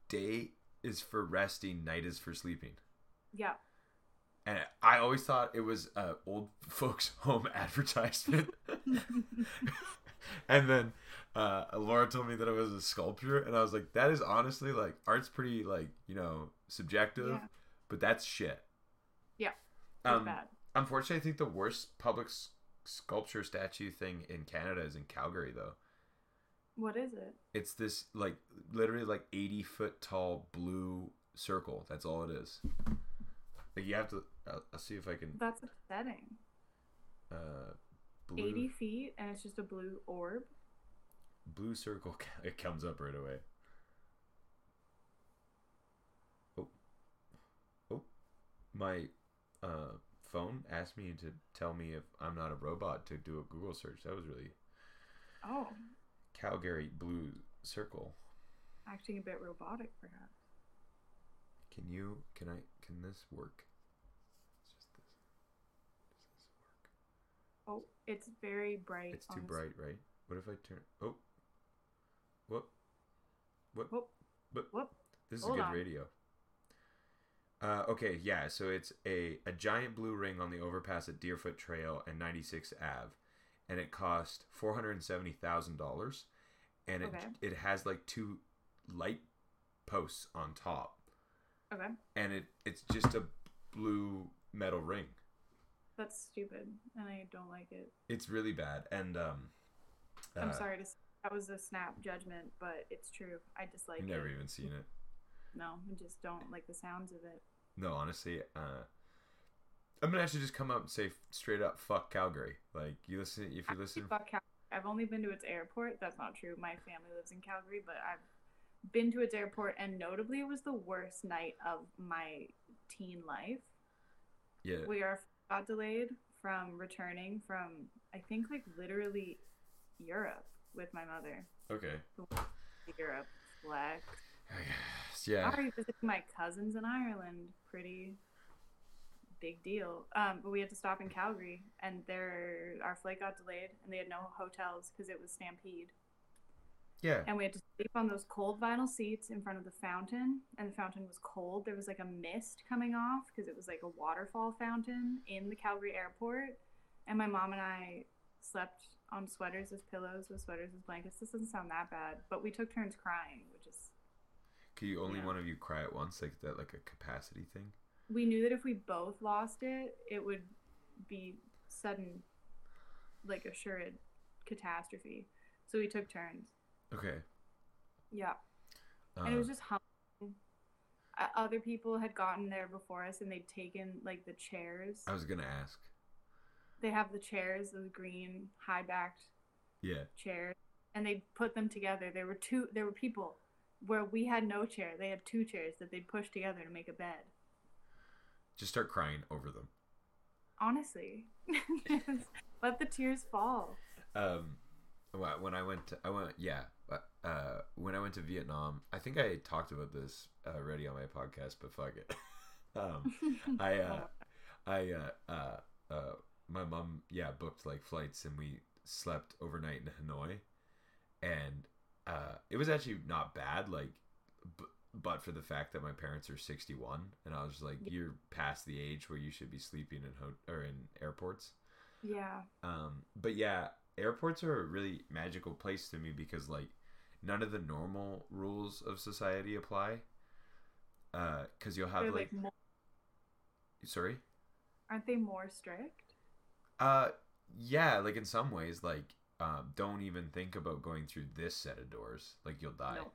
"Day is for resting, night is for sleeping." Yeah. and I always thought it was a old folks home advertisement. and then uh, Laura told me that it was a sculpture, and I was like, that is honestly like art's pretty like you know subjective, Yeah. but that's shit. Yeah. Um, bad. unfortunately, I think the worst public s- sculpture statue thing in Canada is in Calgary, though. What is it? It's this like literally like eighty foot tall blue circle. That's all it is. Like you have to. I'll, I'll see if I can. That's upsetting. Uh, blue 80 feet, and it's just a blue orb. blue circle. It comes up right away. Oh, oh, my uh, phone asked me to tell me if I'm not a robot to do a Google search. That was really Oh, Calgary blue circle. acting a bit robotic, perhaps. Can you? Can I? Can this work? It's just this. Does this work? Oh, it's very bright. It's too bright, right? What if I turn? Oh, what? What? Whoop. What? Whoop. This is Hold good on. radio. Uh, okay, yeah. So it's a a giant blue ring on the overpass at Deerfoot Trail and 96 Ave, and it cost four hundred and seventy thousand dollars, and it Okay. it has like two light posts on top, Okay. and it it's just a blue metal ring. That's stupid, and I don't like it. It's really bad, and um, I'm uh, sorry to. s- That was a snap judgment, but it's true. I dislike You've never it. even seen it. No, I just don't like the sounds of it. No, honestly, uh, I'm gonna actually just come up and say straight up, fuck Calgary. Like you listen, if you listen, Fuck I've only been to its airport. That's not true. My family lives in Calgary, but I've been to its airport, and notably, it was the worst night of my teen life. yeah, We are got delayed from returning from I think like literally Europe with my mother. okay, Europe, flex. yeah, Already visiting my cousins in Ireland. Pretty big deal. Um, but we had to stop in Calgary, and there our flight got delayed, and they had no hotels because it was Stampede, yeah. and we had to sleep on those cold vinyl seats in front of the fountain, and the fountain was cold. There was like a mist coming off because it was like a waterfall fountain in the Calgary airport, and my mom and I slept on sweaters as pillows with sweaters as blankets. This doesn't sound that bad, but we took turns crying, which is Could you only one of you cry at once, like that, like a capacity thing? we knew that if we both lost it, it would be sudden, like assured catastrophe. So we took turns. Okay. Yeah, Uh, and it was just humbling. Other people had gotten there before us, and they'd taken like the chairs. I was gonna ask. They have the chairs, the green high backed Yeah. chairs, and they put them together. There were two. There were people where we had no chair. They had two chairs that they'd push together to make a bed. Just start crying over them. Honestly, let the tears fall. Um, wh- when I went, to, I went, yeah. Uh, when I went to Vietnam, I think I talked about this already on my podcast, but fuck it. um, I, uh, I, uh, uh, uh, my mom, yeah, booked like flights, and we slept overnight in Hanoi, and uh, it was actually not bad. Like, b- but for the fact that my parents are sixty one, and I was like, you're past the age where you should be sleeping in ho- or in airports. yeah. Um, but yeah, airports are a really magical place to me because like none of the normal rules of society apply. Uh, cause you'll have They're like, like more, sorry. aren't they more strict? Uh, yeah, like in some ways, like um, don't even think about going through this set of doors. Like you'll die. No.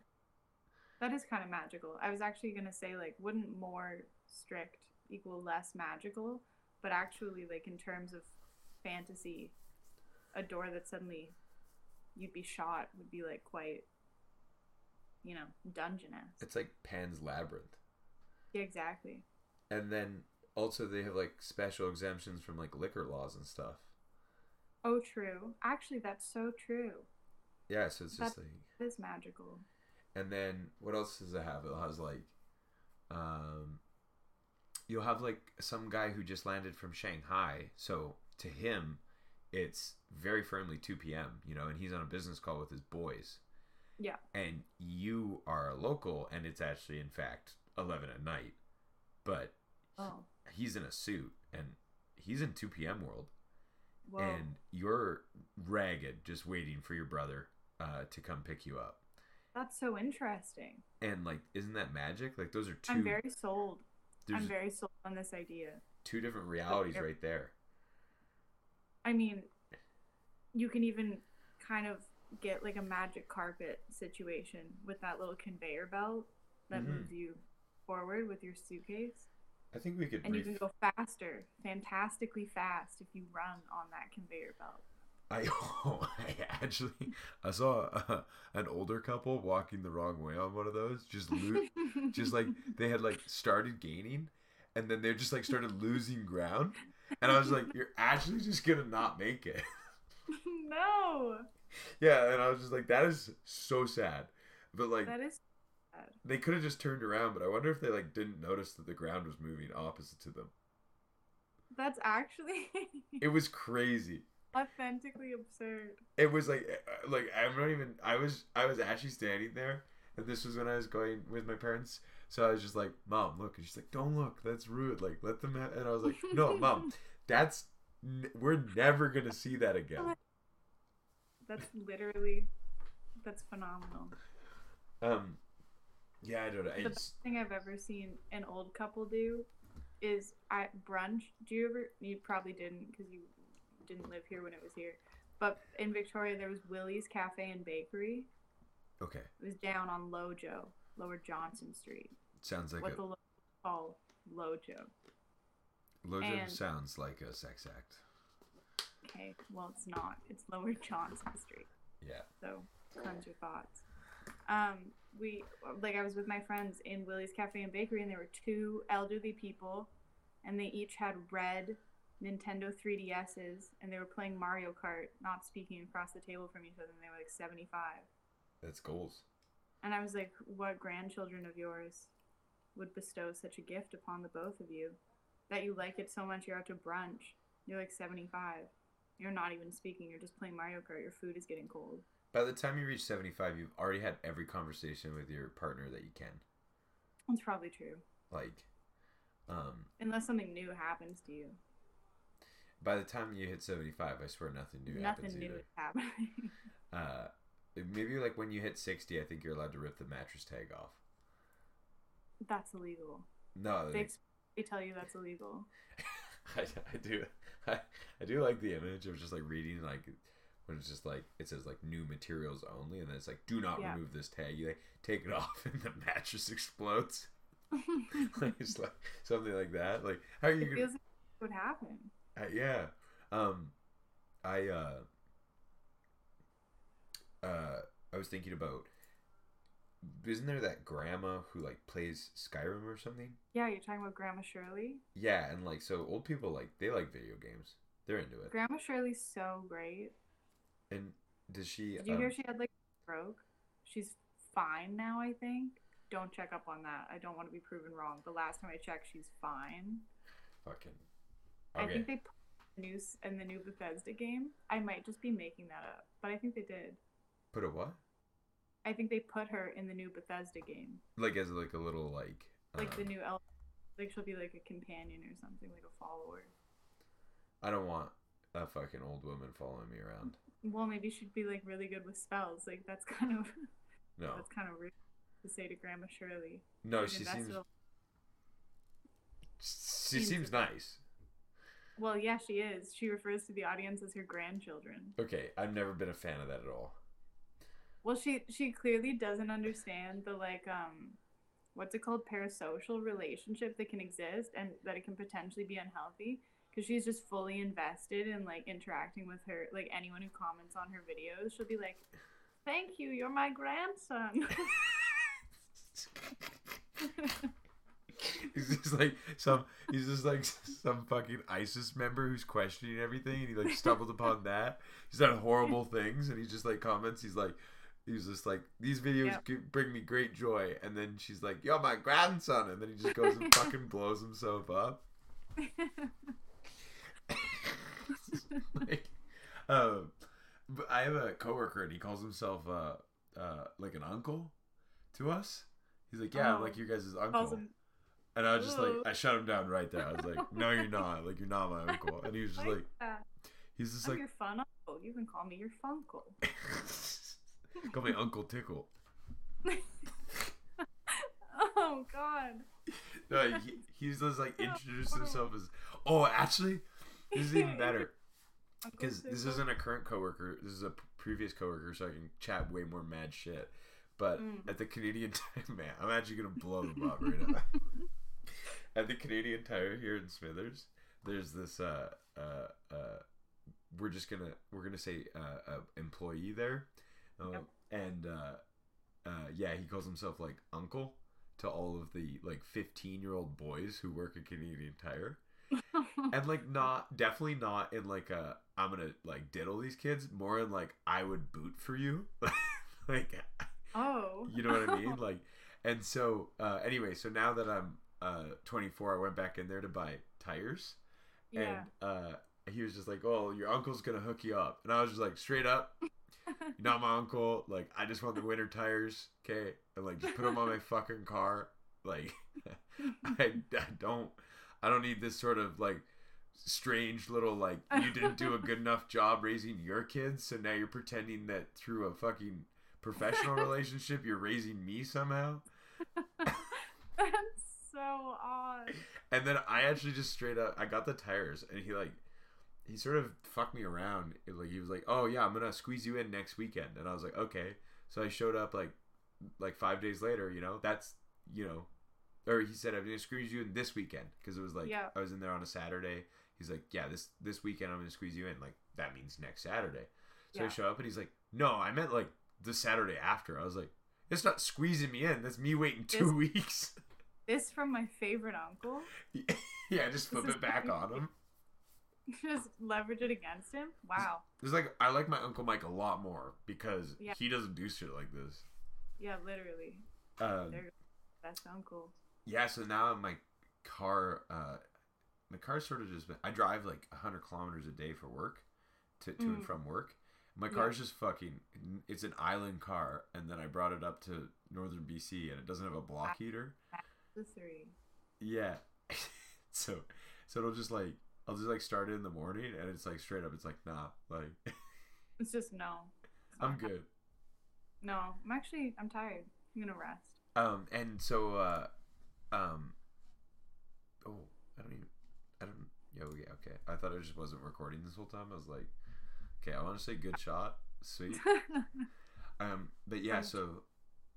That is kind of magical. I was actually gonna say like, wouldn't more strict equal less magical? But actually, like in terms of fantasy, a door that suddenly you'd be shot would be like quite, you know, dungeonous. It's like Pan's Labyrinth, Yeah, exactly. and then also they have like special exemptions from like liquor laws and stuff. Oh, true. Actually, that's so true. Yeah, so it's just like It is magical. And then what else does it have? It has like, um, you'll have like some guy who just landed from Shanghai. So to him, it's very firmly 2 p.m. You know, and he's on a business call with his boys. Yeah. And you are a local, and it's actually in fact 11 at night, but Oh, he's in a suit and he's in 2 p.m. world, whoa. and you're ragged, just waiting for your brother uh, to come pick you up. That's so interesting. And like, isn't that magic? Like, those are 2 I'm very sold. I'm very sold on this idea. two different realities right there. I mean, you can even kind of get like a magic carpet situation with that little conveyor belt that Mhm. moves you forward with your suitcase. I think we could. And you can go faster, fantastically fast, if you run on that conveyor belt. I, I actually I saw uh, an older couple walking the wrong way on one of those. Just just like they had like started gaining, and then they just like started losing ground, and I was like, "You're actually just gonna not make it." no, yeah, and I was just like, "That is so sad," but like that is they could have just turned around. But I wonder if they like didn't notice that the ground was moving opposite to them. that's actually It was crazy. authentically absurd. it was like uh, like I'm not even I was I was actually standing there and this was when I was going with my parents so I was just like mom look and she's like don't look that's rude like let them ha-. and I was like no mom that's n- we're never gonna see that again That's literally that's phenomenal. um Yeah, I don't know. The It's, best thing I've ever seen an old couple do is at brunch. Do you ever? You probably didn't because you didn't live here when it was here. But in Victoria, there was Willie's Cafe and Bakery. okay. It was down on Lojo, Lower Johnson Street. Sounds like what a the locals call Lojo. Lojo and- sounds like a sex act. Okay, well it's not. It's Lower Johnson Street. Yeah. So cleanse your thoughts. Um, we like I was with my friends in Willie's Cafe and Bakery, and there were two elderly people, and they each had red Nintendo 3DSs, and they were playing Mario Kart, not speaking across the table from each other, and they were like 75. That's goals. And I was like, what grandchildren of yours would bestow such a gift upon the both of you? That you like it so much you're out to brunch. You're like 75. You're not even speaking, you're just playing Mario Kart. Your food is getting cold. By the time you reach 75, you've already had every conversation with your partner that you can. That's probably true. Like, um, Unless something new happens to you. by the time you hit 75, I swear nothing new Nothing happens new is happening. Uh, maybe like when you hit 60, I think you're allowed to rip the mattress tag off. that's illegal. No, They, they tell you that's illegal. I, I do I, I do like the image of just like reading like when it's just like it says like new materials only and then it's like do not Yeah. remove this tag you like take it off and the mattress explodes like it's like something like that like how are you it gonna feels like would happen. uh, yeah um i uh uh i was thinking about isn't there that grandma who like plays skyrim or something Yeah, you're talking about Grandma Shirley. yeah and like so old people like they like video games they're into it Grandma Shirley's so great. and does she Did you um, hear she had like a stroke? She's fine now, I think. Don't check up on that. I don't want to be proven wrong. The last time I checked, she's fine. fucking I think they put the new s- in the new Bethesda game. I might just be making that up, but I think they did. put a what I think they put her in the new Bethesda game, like as like a little like like the um, new El. Like she'll be like a companion or something, like a follower. i don't want a fucking old woman following me around Well, maybe she'd be like really good with spells. Like that's kind of no that's kind of rude to say to Grandma Shirley. no she seems she seems- seems nice Well, yeah, she is. She refers to the audience as her grandchildren. okay i've never been a fan of that at all Well, she she clearly doesn't understand the like um what's it called parasocial relationship that can exist and that it can potentially be unhealthy because she's just fully invested in like interacting with her like anyone who comments on her videos. She'll be like, "Thank you, you're my grandson." he's just like some he's just like some fucking isis member who's questioning everything and he like stumbled upon that he's done horrible things and he just like comments he's like he's just like these videos Yep. give, bring me great joy and then she's like you're my grandson and then he just goes and fucking blows himself up like um but i have a coworker and he calls himself uh uh like an uncle to us he's like yeah i'm Oh. like your guys' uncle him- and I was just like, I shut him down right there. I was like, no, you're not. Like, you're not my uncle. And he was just like like, he's just I'm like, your fun uncle. You can call me your funkle. call me Uncle Tickle. oh God. No, he, he's just like introduced himself as, oh, actually, this is even better. Because this isn't a current coworker. This is a previous coworker, so I can chat way more mad shit. But Mm. at the Canadian Tire, man, I'm actually gonna blow them up right now. at the Canadian Tire here in Smithers, there's this. Uh, uh, uh, we're just gonna we're gonna say uh, uh, employee there, um, Yep. and uh, uh, yeah, he calls himself like uncle to all of the like 15 year old boys who work at Canadian Tire and like not definitely not in like a I'm gonna like diddle these kids more in like I would boot for you like oh. you know what I mean like and so uh anyway so now that I'm uh 24 I went back in there to buy tires Yeah. and uh he was just like oh your uncle's gonna hook you up and I was just like straight up you're not my uncle. Like I just want the winter tires okay? And like just put them on my fucking car. Like I, I don't I don't need this sort of like strange little like you didn't do a good enough job raising your kids so now you're pretending that through a fucking professional relationship you're raising me somehow? That's so odd. And then I actually just straight up, I got the tires, and he like, he sort of fucked me around. It, like he was like, "Oh yeah, I'm gonna squeeze you in next weekend," and I was like, "Okay." So I showed up like, like five days later. You know, that's you know, or he said, "I'm gonna squeeze you in this weekend," because it was like Yeah. I was in there on a Saturday. He's like, "Yeah, this this weekend I'm gonna squeeze you in." Like that means next Saturday. So I Yeah. show up, and he's like, "No, I meant like the Saturday after." I was like, "It's not squeezing me in. That's me waiting two This- weeks." This from my favorite uncle. yeah, just flip it back on him. Just leverage it against him. Wow. It's like I like my uncle Mike a lot more because Yeah. he doesn't do shit like this. Yeah, literally. Um, Best uncle. yeah, so now my car, uh, my car sort of just been, I drive like 100 kilometers a day for work, to, to and Mm. from work. My Yeah. car's just fucking. It's an island car, and then I brought it up to northern BC, and it doesn't have a block heater. The three. Yeah, so so it'll just like I'll just like start it in the morning, and it's like straight up. It's like nah, like It's just no. It's I'm good. No, I'm actually I'm tired. I'm gonna rest. Um, and so, uh, um, oh, I don't even, I don't, yeah, yeah, okay. I thought I just wasn't recording this whole time. I was like, okay, I want to say good shot, sweet. Um, but yeah, so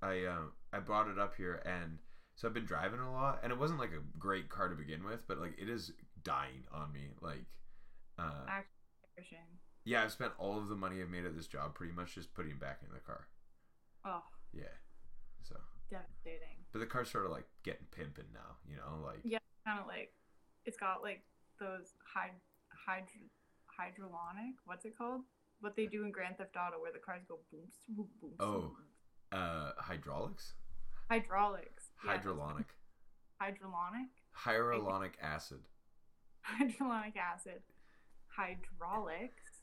I, um, I brought it up here, and so I've been driving a lot, and it wasn't like a great car to begin with, but like it is dying on me. Like, uh, Actually, yeah, I've spent all of the money I've made at this job pretty much just putting back in the car. Oh, Yeah, so, devastating. but the car's sort of like getting pimping now, you know, like. Yeah. Kind of like it's got like those hyd hydro hydrolonic. What's it called? What they do in Grand Theft Auto, where the cars go boom, boom, boom. Oh. uh hydraulics hydraulics. Yeah, hydrolonic Hydrolonic. hyaluronic acid hydrolonic acid, hydraulics,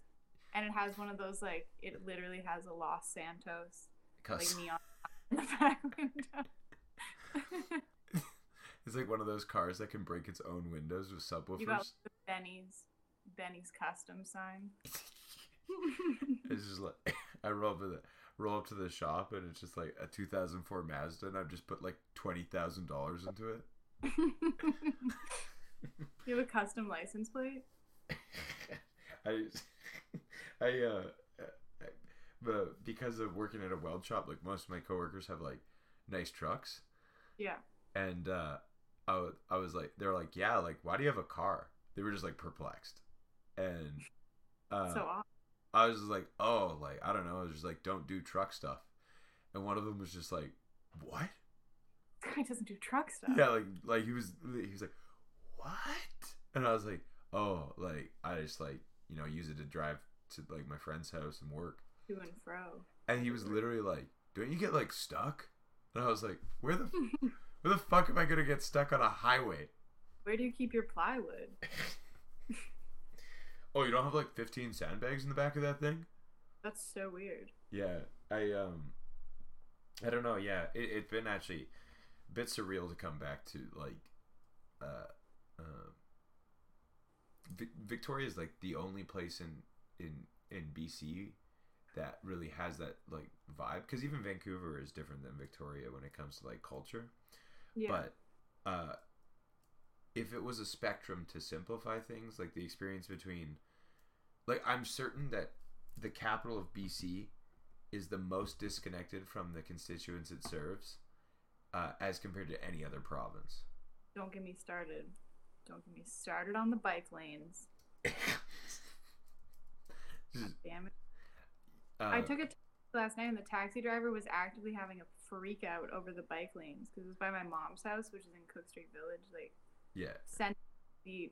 and it has one of those like it literally has a Los Santos like neon in the back window. it's like one of those cars that can break its own windows with subwoofers. you got the Benny's Benny's custom sign. it's just like i roll up to the roll up to the shop and it's just like a 2004 mazda and i've just put like $20000 into it you have a custom license plate. i i uh I, but because of working at a weld shop like most of my coworkers have like nice trucks Yeah. and uh, I, I was like, they were like, yeah, like, why do you have a car? They were just like perplexed, and uh, so awesome. I was just like, oh, like I don't know, I was just like, don't do truck stuff, and one of them was just like, what? This guy doesn't do truck stuff. Yeah, like like he was he was like, what? And I was like, oh, like I just like you know use it to drive to like my friend's house and work, To and fro. and he was literally like, don't you get like stuck? And I was like, where the where the fuck am I gonna get stuck on a highway? Where do you keep your plywood? Oh, you don't have like 15 sandbags in the back of that thing? That's so weird. Yeah, I um, I don't know. Yeah, it, it's been actually a bit surreal to come back to like, uh, Vic- Victoria is like the only place in in in BC that really has that like vibe because even Vancouver is different than Victoria when it comes to like culture. Yeah. But uh, if it was a spectrum to simplify things, like the experience between, like I'm certain that the capital of BC is the most disconnected from the constituents it serves, uh, as compared to any other province. Don't get me started. Don't get me started on the bike lanes. Damn it. uh, I took a taxi last night and the taxi driver was actively having a freak out over the bike lanes because it was by my mom's house, which is in Cook Street Village, like yeah, cent- the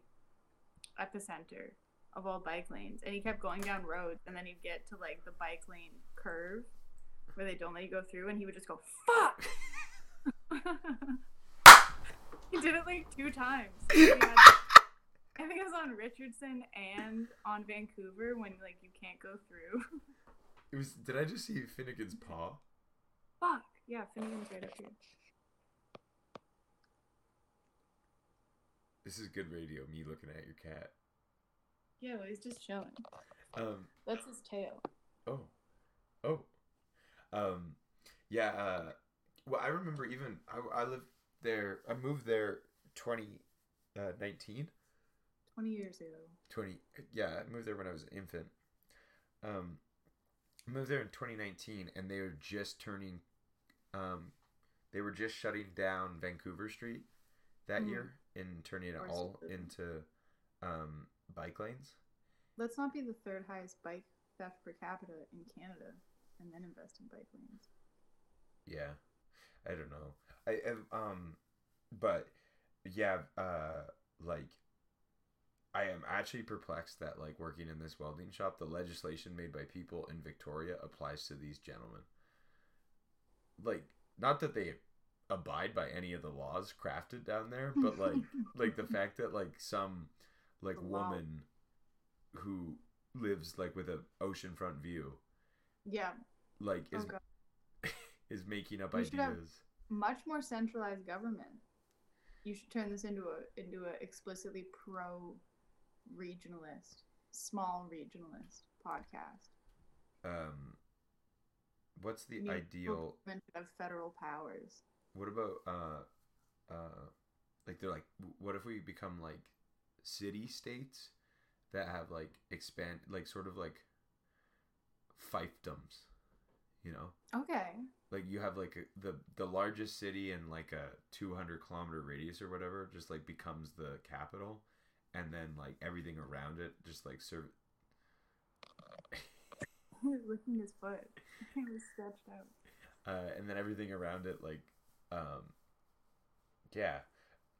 epicenter of all bike lanes. And he kept going down roads and then he'd get to like the bike lane curve where they don't let you go through and he would just go, fuck! he did it like two times. Had- I think it was on Richardson and on Vancouver when like you can't go through. it was. Did I just see Finnegan's paw? Fuck. Yeah, Finnegan's right up here. This is good radio. Me looking at your cat. Yeah, well, he's just chilling. Um. That's his tail. Oh. Oh. Um. Yeah. Uh. Well, I remember even I, I lived there. I moved there twenty uh, nineteen. 20 years ago. 20 yeah i moved there when i was an infant um I moved there in 2019 and they were just turning um they were just shutting down vancouver street that Mhm. year and turning it all into um bike lanes Let's not be the third highest bike theft per capita in Canada and then invest in bike lanes. yeah i don't know i um but yeah uh like i am actually perplexed that like working in this welding shop the legislation made by people in victoria applies to these gentlemen. Like not that they abide by any of the laws crafted down there but like like the fact that like some like Wow. woman who lives like with a oceanfront view yeah, like oh is is making up We ideas much more centralized government. You should turn this into a into a explicitly pro regionalist, small regionalist podcast. um what's the Need ideal to federal powers. what about uh uh like they're like what if we become like city states that have like expand like sort of like fiefdoms you know Okay. Like you have like a, the the largest city in like a 200 kilometer radius or whatever just like becomes the capital and then like everything around it just like serve He was licking his foot. He was stretched out. uh, and then everything around it like um yeah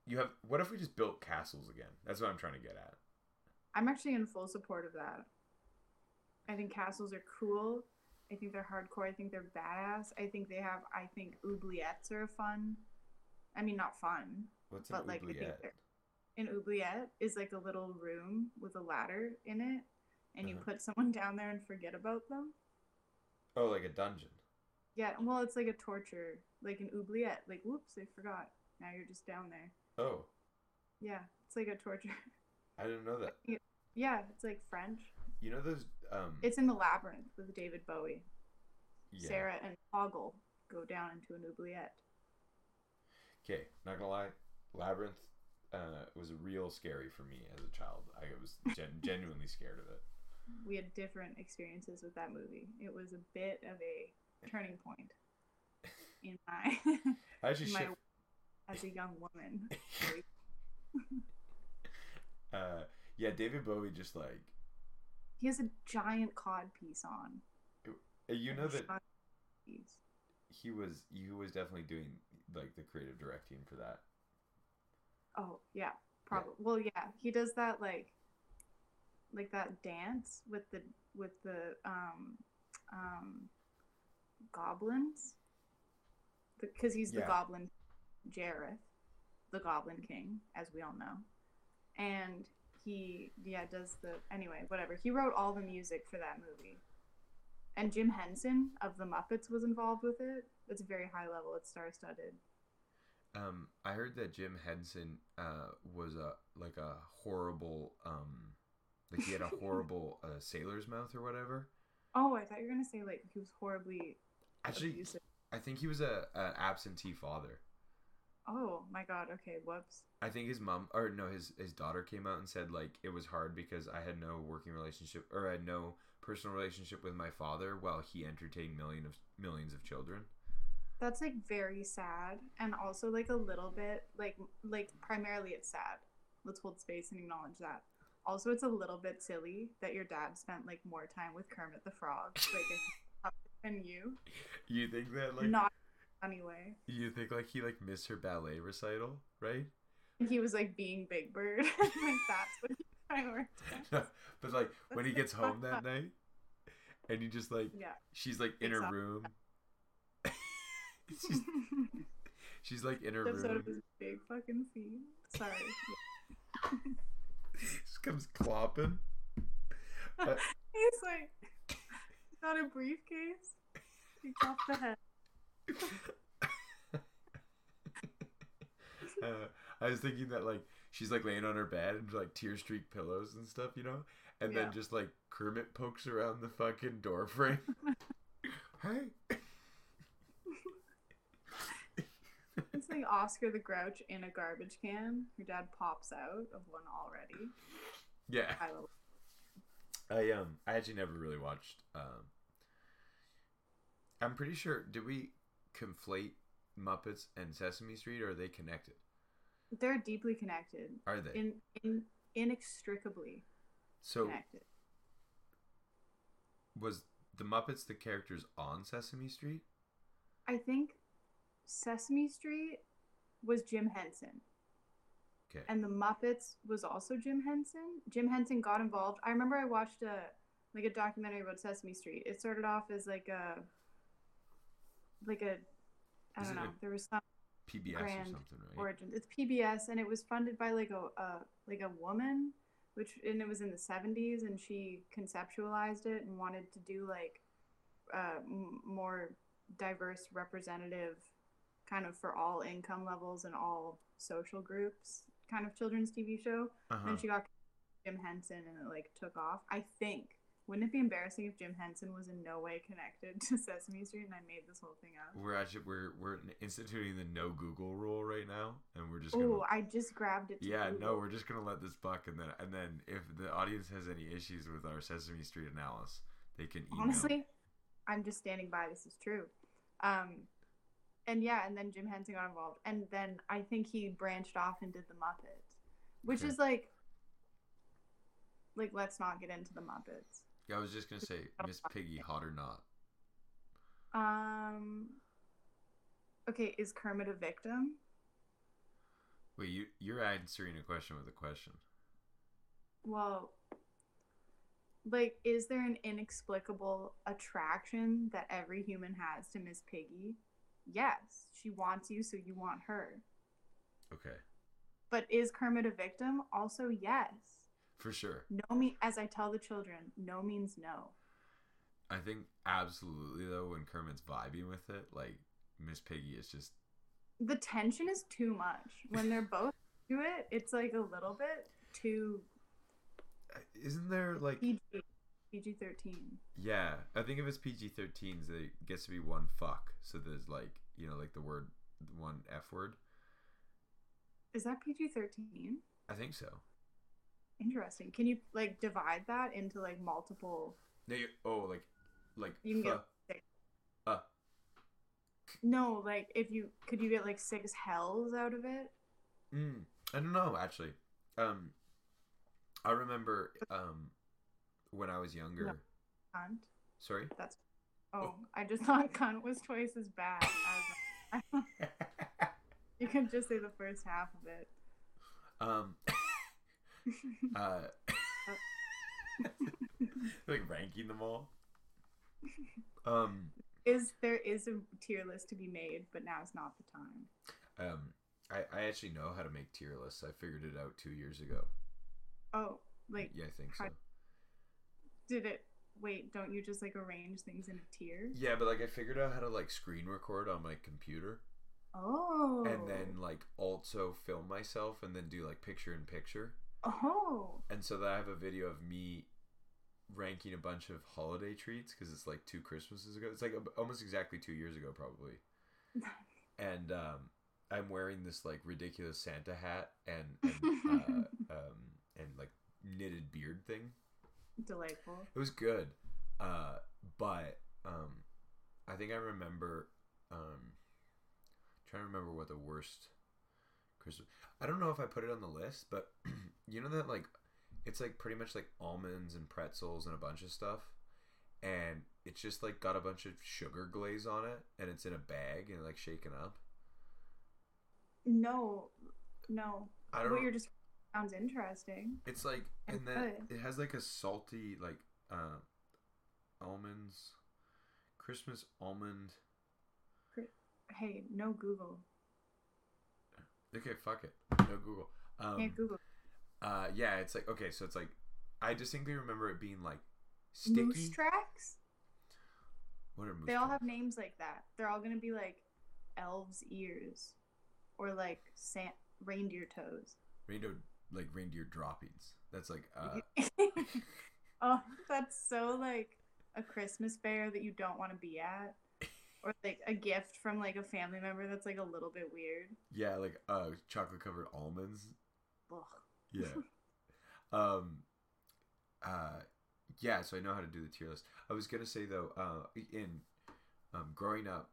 you have what if we just built castles again that's what i'm trying to get at I'm actually in full support of that. I think castles are cool. I think they're hardcore. I think they're badass. I think they have. I think oubliettes are fun. I mean, not fun. what's But, an like, I think oubliette? An oubliette is like a little room with a ladder in it, and you Uh-huh. put someone down there and forget about them. oh like a dungeon Yeah, well, it's like a torture, like an oubliette. Like, whoops, I forgot. Now you're just down there. oh Yeah, it's like a torture. i didn't know that yeah, it's like French. You know those um It's in the labyrinth with David Bowie. yeah. Sarah and Hoggle go down into an oubliette. okay not gonna lie labyrinth uh was real scary for me as a child i was gen- genuinely scared of it We had different experiences with that movie. It was a bit of a turning point in my, I in my shit, as a young woman. uh yeah david bowie just like He has a giant cod piece on. uh, you know that piece. he was he was definitely doing like the creative directing for that Oh yeah, probably. Well, yeah, he does that like, like that dance with the with the um, um, goblins, because he's the goblin, Jareth, the Goblin King, as we all know, and he yeah does the anyway whatever. He wrote all the music for that movie, and Jim Henson of the Muppets was involved with it. It's a very high level. It's star studded. um i heard that jim henson uh was a like a horrible um like he had a horrible uh, sailor's mouth or whatever Oh, I thought you were gonna say like he was horribly actually abusive. i think he was a an absentee father Oh my god. Okay. Whoops. I think his mom or no, his his daughter came out and said like it was hard because I had no working relationship or I had no personal relationship with my father while he entertained million of millions of children. That's like very sad, and also like a little bit like like primarily it's sad. Let's hold space and acknowledge that. Also, it's a little bit silly that your dad spent like more time with Kermit the Frog, like than you. You think that like Not anyway. you think like he like missed her ballet recital, right? He was like being Big Bird. like that's what he prioritized. but like when he gets home that night and he just like Yeah. she's like in her room. she's, she's like in her episode room. of big fucking feet. Sorry. she comes clopping. Uh, He's like got a briefcase. He chopped the head. uh, I was thinking that like she's like laying on her bed and like tear streaked pillows and stuff, you know, and Yeah. then just like Kermit pokes around the fucking door frame. hey, It's like Oscar the Grouch in a garbage can. Her dad pops out of one already. Yeah. I love I um I actually never really watched um I'm pretty sure did we conflate Muppets and Sesame Street or are they connected? They're deeply connected. Are they? In, in inextricably so connected. was the Muppets the characters on Sesame Street? I think Sesame Street was Jim Henson. Okay. And the Muppets was also Jim Henson. Jim Henson got involved. I remember I watched a like a documentary about Sesame Street. It started off as like a like a I Is don't it know. a there was some PBS or something, right? origin. It's PBS and it was funded by like a, a like a woman, which and it was in the seventies, and she conceptualized it and wanted to do like uh, m- more diverse, representative, kind of for all income levels and all social groups, kind of children's TV show. uh-huh. And she got Jim Henson, and it like took off. I think. Wouldn't it be embarrassing if Jim Henson was in no way connected to Sesame Street and I made this whole thing up? We're actually we're we're instituting the no Google rule right now, and we're just. Oh, I just grabbed it. Yeah, Google. no, we're just gonna let this buck, and then and then if the audience has any issues with our Sesame Street analysis, they can email. honestly i'm just standing by this is true um and yeah and then jim henson got involved and then i think he branched off and did the muppets which Okay. is like like let's not get into the muppets Yeah, I was just gonna say Miss Piggy, hot or not? um okay is kermit a victim Wait, you you're answering a question with a question. well like is there an inexplicable attraction that every human has to miss piggy yes she wants you so you want her Okay, But is Kermit a victim? Also, yes. For sure. No me as I tell the children, no means no. I think absolutely though when Kermit's vibing with it, like Miss Piggy is just The tension is too much. When they're both do it, it's like a little bit too uh, isn't there like PG PG thirteen. yeah I think if it's PG 13s it gets to be one fuck so there's like you know like the word one f word Is that PG thirteen? I think so Interesting. Can you like divide that into like multiple no you, oh like like You can get six. uh No, like if you could you get like six hells out of it? mm, I don't know actually um I remember um when I was younger Cunt. sorry That's oh, I just thought cunt was twice as bad as you can just say the first half of it. um uh like ranking them all um is there is a tier list to be made, but now is not the time. um I, I actually know how to make tier lists i figured it out two years ago Oh, like yeah i think so did it? Wait, don't you just like arrange things in a tier? yeah but like i figured out how to like screen record on my computer Oh, and then like also film myself and then do like picture in picture oh, and so that i have a video of me ranking a bunch of holiday treats because it's like two christmases ago it's like almost exactly two years ago probably and um, I'm wearing this like ridiculous Santa hat and and, uh, um, and like knitted beard thing. delightful. It was good, uh, but um, I think I remember um, trying to remember what the worst Christmas. I don't know if I put it on the list, but you know that like it's like pretty much like almonds and pretzels and a bunch of stuff. And it's just like got a bunch of sugar glaze on it, and it's in a bag and like shaken up. No, no. I don't What know. you're just sounds interesting. It's like, It's and then it has like a salty, like, uh, almonds, Christmas almond. Hey, no Google. Okay, fuck it. No Google. Um, Can't Google. Uh, yeah, it's like okay, so it's like I distinctly remember it being like sticky. Moose tracks. what are moose They all tracks? have names like that. They're all gonna be like elves' ears, or like sant- reindeer toes. reindeer like reindeer droppings. That's like uh, oh, that's so like a Christmas fair that you don't want to be at. or like a gift from like a family member that's like a little bit weird. Yeah, like uh chocolate covered almonds. Ugh. Yeah. um uh yeah, so I know how to do the tier list. I was gonna say though, uh in um growing up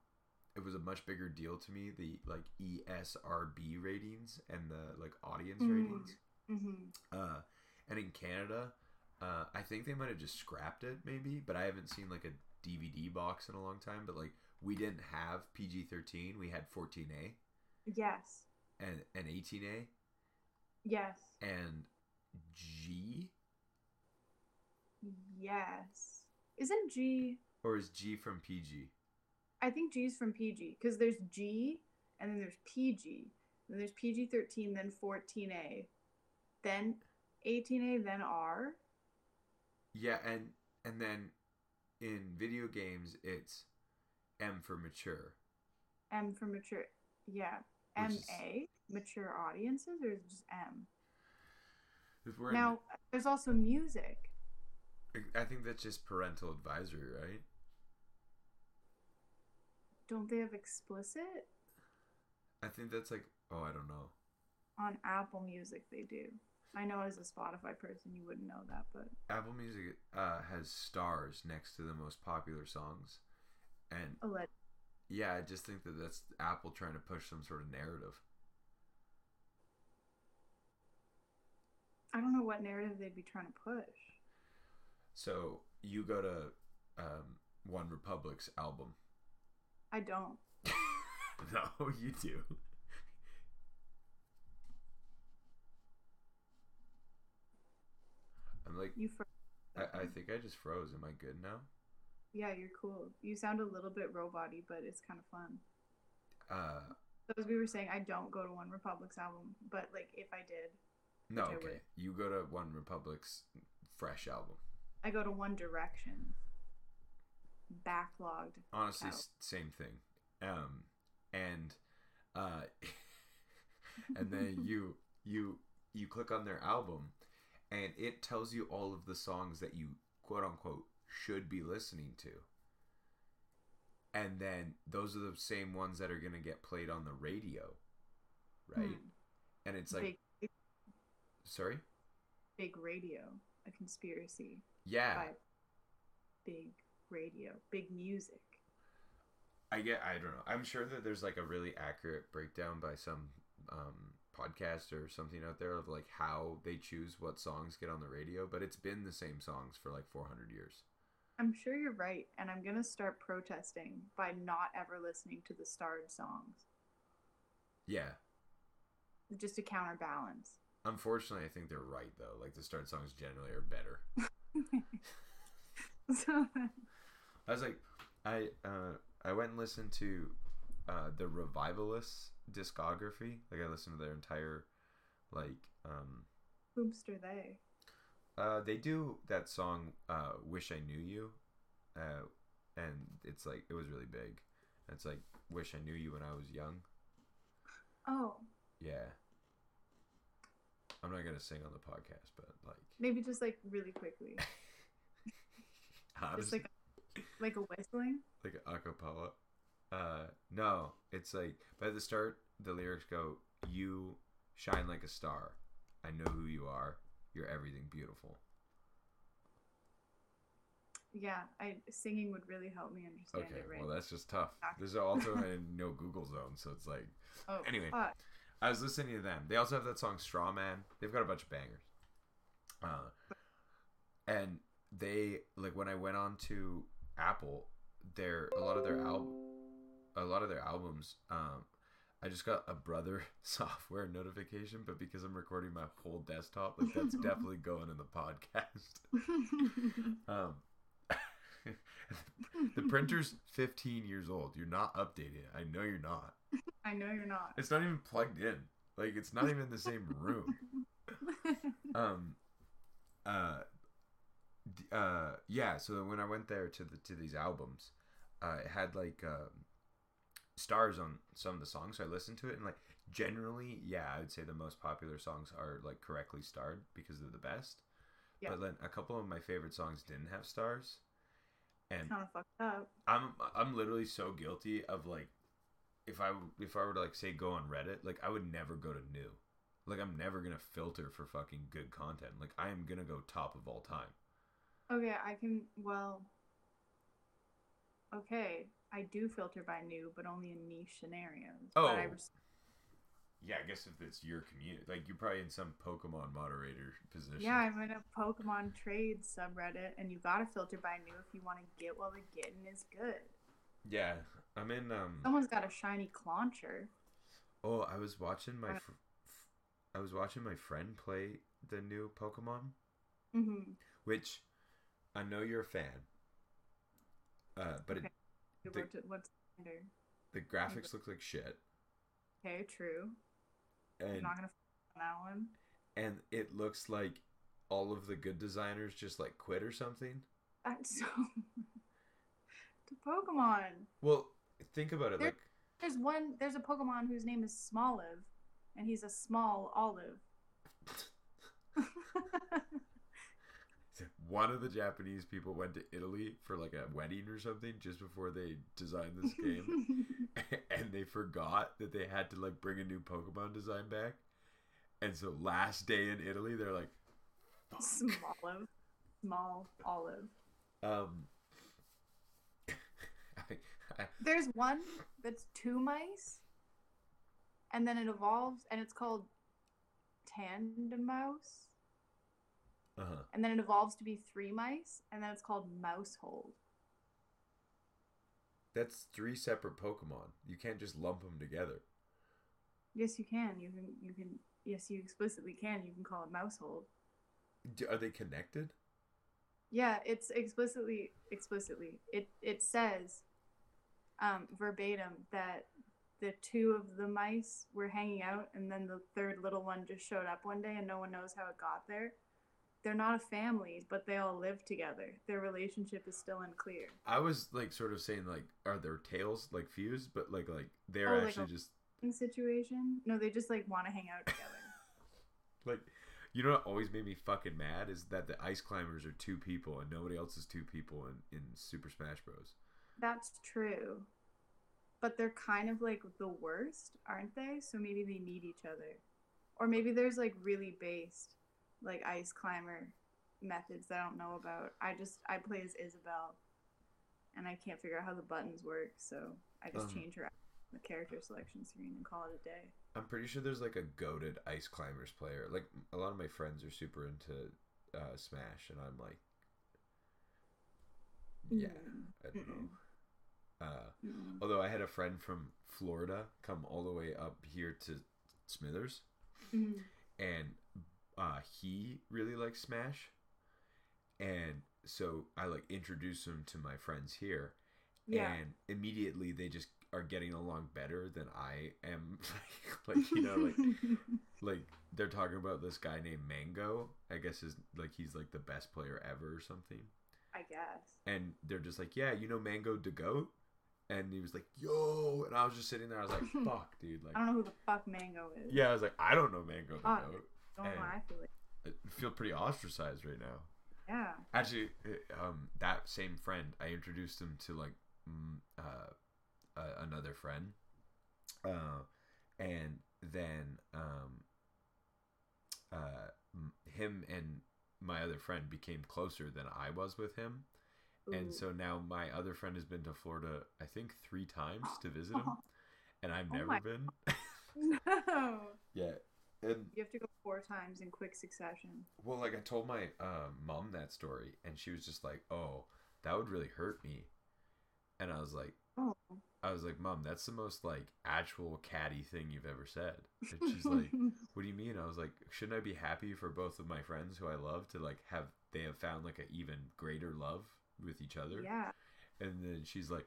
it was a much bigger deal to me, the like ESRB ratings and the like audience Mm. ratings. hmm Uh and in Canada, uh I think they might have just scrapped it maybe, but I haven't seen like a DVD box in a long time, but like we didn't have PG thirteen, we had fourteen A Yes. and and eighteen A Yes. and G Yes. Isn't G? or is G from PG? I think G is from PG because there's G and then there's PG. Then there's PG 13, then 14A, then 18A, then R. Yeah, and and then in video games it's M for mature. M for mature. Yeah. MA, mature audiences, or is it just M? We're in- Now, there's also music. I think that's just parental advisory, right? Don't they have explicit? I think that's like oh I don't know. On Apple Music, they do. I know as a Spotify person, you wouldn't know that, but Apple Music uh, has stars next to the most popular songs, and alleged. Yeah, I just think that that's Apple trying to push some sort of narrative. I don't know what narrative they'd be trying to push. So you go to um, OneRepublic's album. I don't. no, you do. I'm like, You fr- I, I think I just froze. Am I good now? Yeah, you're cool. You sound a little bit robot but it's kind of fun. Uh, So as we were saying, I don't go to OneRepublic's album, but like if I did, no, I okay. would. You go to OneRepublic's fresh album. I go to One Direction. Backlogged. Honestly, s- same thing. Um, and uh, and then you you you click on their album, and it tells you all of the songs that you quote unquote should be listening to. And then those are the same ones that are gonna get played on the radio, right? Hmm. And it's like, big, sorry, big radio, a conspiracy. yeah, big radio, big music. I get. I don't know. I'm sure that there's like a really accurate breakdown by some um, podcast or something out there of like how they choose what songs get on the radio, but it's been the same songs for like 400 years. I'm sure you're right, and I'm gonna start protesting by not ever listening to the starred songs, Yeah. just to counterbalance. Unfortunately, I think they're right though. Like the starred songs generally are better. so I was like, I uh, I went and listened to uh, the Revivalists discography. Like I listened to their entire like um, Hoopster they. Uh, they do that song uh, "Wish I Knew You," uh, and it's like it was really big. It's like "Wish I Knew You When I Was Young." Oh, Yeah, I'm not gonna sing on the podcast, but like, maybe just like really quickly, how just does- like like a whistling. like a acapella. Uh, no, it's like by the start, the lyrics go, "You shine like a star. I know who you are. You're everything beautiful." Yeah, I singing would really help me understand Okay, it right. well that's just tough. There's also a no Google zone, so it's like oh, anyway. fuck. I was listening to them. They also have that song Straw Man. They've got a bunch of bangers. Uh, and they like when I went on to Apple, their a lot of their album, a lot of their albums. Um, I just got a brother software notification, but because I'm recording my whole desktop, like that's definitely going in the podcast. Um, the printer's 15 years old. You're not updating it. I know you're not. I know you're not. It's not even plugged in. Like it's not even in the same room. Um uh uh yeah, so when I went there to the to these albums, uh it had like um stars on some of the songs. So I listened to it and like generally, yeah, I would say the most popular songs are like correctly starred because they're the best. Yeah. But then a couple of my favorite songs didn't have stars. And Kind of fucked up. I'm I'm literally so guilty of like if I if I were to like say go on Reddit, like I would never go to new. Like I'm never gonna filter for fucking good content. Like I am gonna go top of all time. Okay, I can. Well. Okay, I do filter by new, but only in niche scenarios. Oh. But I res- Yeah, I guess if it's your community, like you're probably in some Pokemon moderator position. yeah, I'm in a Pokemon trade subreddit, and you gotta filter by new if you want to get while the getting is good. Yeah, I'm in. Um. Someone's got a shiny Clauncher. Oh, I was watching my. Fr- f- I was watching my friend play the new Pokemon, Mm-hmm. which I know you're a fan. Uh, but Okay. it, Under? the graphics look like shit, Okay, true. I'm and not gonna f- on that one. and it looks like all of the good designers just like quit or something. That's so. to Pokemon. Well, think about it. There- Like, There's one. There's a Pokemon whose name is Smoliv, and he's a small olive. one of the Japanese people went to Italy for like a wedding or something just before they designed this game, and they forgot that they had to like bring a new Pokemon design back. And so last day in Italy, they're like, "Fuck." Small olive. um, I, I, There's one that's two mice, and then it evolves, and it's called Tandemaus, uh-huh. and then it evolves to be three mice, and then it's called Maushold. That's three separate Pokemon. You can't just lump them together. Yes, you can. You can. You can. Yes, you explicitly can. You can call it Maushold. Do, are they connected? Yeah, it's explicitly explicitly. It it says um, verbatim that the two of the mice were hanging out, and then the third little one just showed up one day, and no one knows how it got there. They're not a family, but they all live together. Their relationship is still unclear. I was like sort of saying like, are their tails like fused? But like like they're Oh, like actually a- just Situation? No, they just like want to hang out together. Like, you know what always made me fucking mad is that the ice climbers are two people and nobody else is two people in, in Super Smash Bros. That's true. But they're kind of like the worst, aren't they? So maybe they need each other. Or maybe there's like really based like ice climber methods that I don't know about. I just I play as Isabelle and I can't figure out how the buttons work, so I just Um. change her the character selection screen and call it a day. I'm pretty sure there's like a goaded ice climbers player. Like a lot of my friends are super into uh, Smash, and I'm like, yeah, Mm. I don't know. Mm-mm. Uh, Mm. although I had a friend from Florida come all the way up here to Smithers, Mhm. and uh, he really likes Smash, and so I like introduce him to my friends here, Yeah. and immediately they just are getting along better than I am. like you know, like like they're talking about this guy named Mango. I guess is like he's like the best player ever or something, I guess. and they're just like, yeah, you know Mango the goat. And he was like, "Yo," and I was just sitting there. I was like, "Fuck, dude!" Like, I don't know who the fuck Mango is. yeah, I was like, "I don't know Mango the Fuck. goat." Don't know and- I feel like. I feel pretty ostracized right now. Yeah. Actually, uh, um, that same friend, I introduced him to like uh, uh, another friend, uh, and then um, uh, m- him and my other friend became closer than I was with him, Ooh. and so now my other friend has been to Florida, I think three times to visit him, and I've Oh never my- been. no. yeah, and You have to go four times in quick succession. Well, like I told my uh, mom that story, and she was just like, "Oh, that would really hurt me," and I was like, Oh. "I was like, Mom, that's the most like actual catty thing you've ever said." And she's like, "What do you mean?" I was like, "Shouldn't I be happy for both of my friends who I love to like have they have found like an even greater love with each other?" yeah. And then she's like,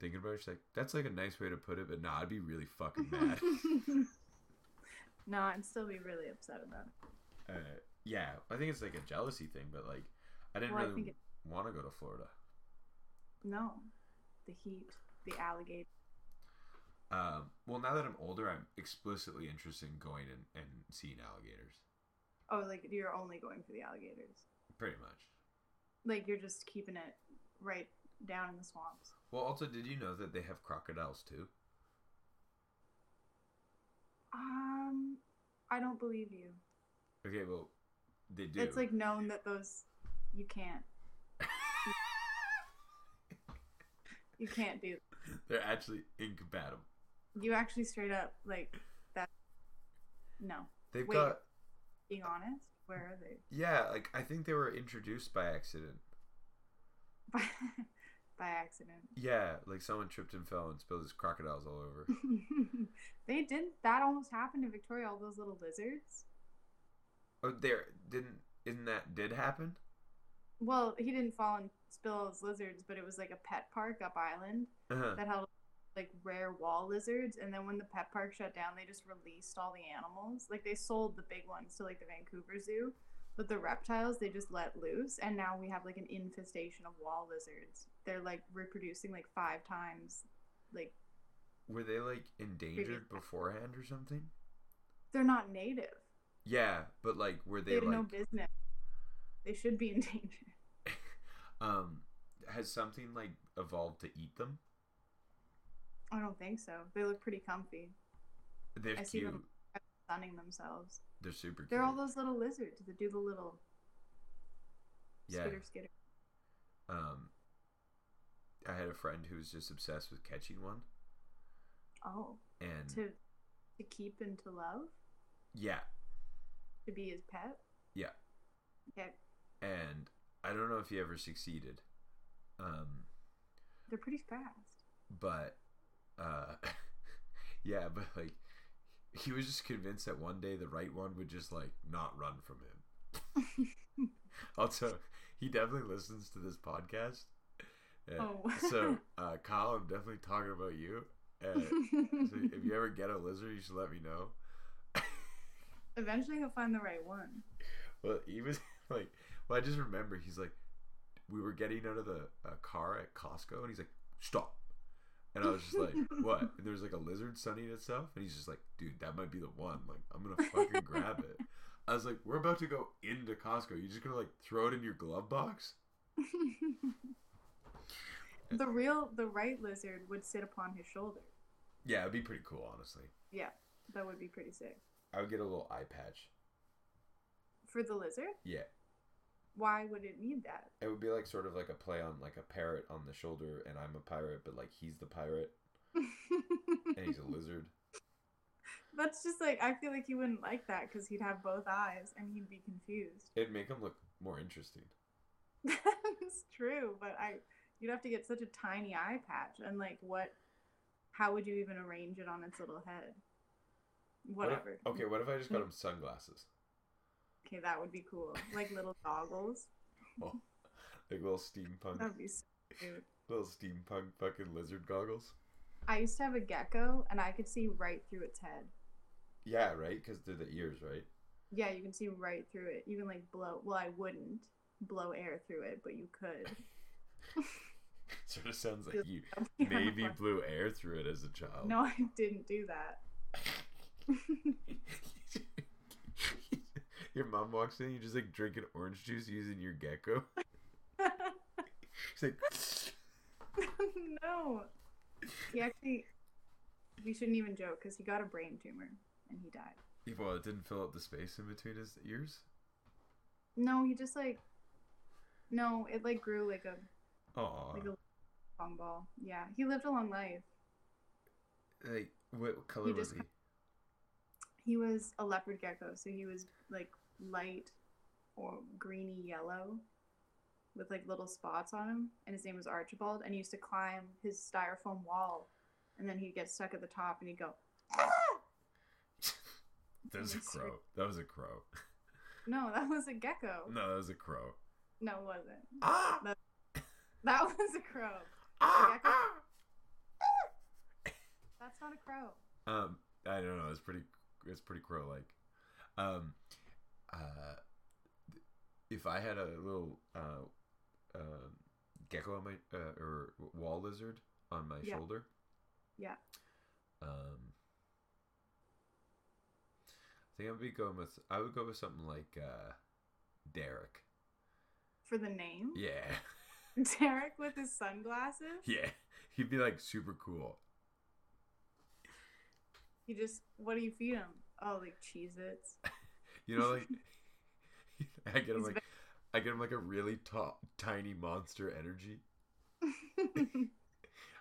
thinking about it, she's like, "That's like a nice way to put it, but nah, I'd be really fucking mad." no, I'd still be really upset about it. uh, yeah, I think it's like a jealousy thing, but like, I didn't Well, really it- want to go to Florida. No. The heat, the alligator. Um, well, now that I'm older, I'm explicitly interested in going and, and seeing alligators. Oh, like you're only going for the alligators. Pretty much. Like you're just keeping it right down in the swamps. Well, also, did you know that they have crocodiles too? Um, I don't believe you. Okay, well, they do. It's like known that those you can't. You can't do. They're actually incompatible. You actually straight up like that. No, They've Wait. got being honest, where are they? yeah, like I think they were introduced by accident. By, accident. Yeah, like someone tripped and fell and spilled his crocodiles all over. they didn't. That almost happened to Victoria. All those little lizards. oh, there didn't isn't that did happen? Well, he didn't fall and spill his lizards, but it was like a pet park up island Uh-huh. that held like rare wall lizards. And then when the pet park shut down, they just released all the animals. Like they sold the big ones to like the Vancouver Zoo, but the reptiles they just let loose. And now we have like an infestation of wall lizards. They're like reproducing like five times. Like Were they like endangered beforehand or something? they're not native. Yeah, but like were They, they like no business. They should be endangered. um has something like evolved to eat them? I don't think so. They look pretty comfy, They're I see them. sunning themselves. They're super cute. They're all those little lizards that do the little Yeah. skitter skitter. Um I had a friend who was just obsessed with catching one Oh, and to to keep and to love, yeah, to be his pet. yeah. Okay, And I don't know if he ever succeeded. Um they're pretty fast. but uh yeah but like he was just convinced that one day the right one would just like not run from him also he definitely listens to this podcast And Oh. so uh kyle i'm definitely talking about you and so if you ever get a lizard you should let me know Eventually, he'll find the right one. well he was like well i just remember he's like we were getting out of the uh, car at costco and he's like stop And I was just like, what? And there's like a lizard sunning itself. And he's just like, dude, that might be the one. Like, I'm going to fucking grab it. I was like, we're about to go into Costco. You're just going to like throw it in your glove box? The real, the right lizard would sit upon his shoulder. Yeah, it'd be pretty cool, honestly. Yeah, that would be pretty sick. I would get a little eye patch. For the lizard, Yeah. why would it need that? It would be like sort of like a play on like a parrot on the shoulder, and I'm a pirate, but like he's the pirate, and he's a lizard. That's just like I feel like he wouldn't like that because he'd have both eyes and he'd be confused. It'd make him look more interesting. That's true, but I you'd have to get such a tiny eye patch and like what? How would you even arrange it on its little head? What if- Whatever. okay, what if I just got him sunglasses? Okay, that would be cool. Like little goggles. Oh, Like little steampunk, That'd be so cute. little steampunk fucking lizard goggles. I used to have a gecko and I could see right through its head. Yeah, right. Because they're the ears, right? Yeah, you can see right through it. You can like blow. Well, I wouldn't blow air through it, but you could. Sort of sounds like you maybe blew air through it as a child. No, I didn't do that. your mom walks in, you just like drinking orange juice using your gecko. She's like, no. He actually. We shouldn't even joke because he got a brain tumor and he died. well, it didn't fill up the space in between his ears. No, he just like. No, it like grew like a Aw. like a long ball. Yeah, he lived a long life. Like, what color He was he? He was a leopard gecko, so he was like light or greeny yellow with like little spots on him. And his name was Archibald. And he used to climb his styrofoam wall. And then he'd get stuck at the top and he'd go, That was a crow. That was a crow. No, that was a gecko. No, that was a crow. No, it wasn't. Ah! That was a crow. Gecko-! That's not a crow. Um, I don't know. It's pretty. It's pretty crow like. Um, uh, if I had a little uh, uh, gecko on my uh, or wall lizard on my Yeah. shoulder. Yeah. Um, I think I would be going with. I would go with something like uh, Derek. For the name? Yeah. Derek with his sunglasses. Yeah, he'd be like super cool. He just what do you feed him? Oh, like Cheez Its. You know, like I get him He's like I get him like a really top, tiny monster energy. that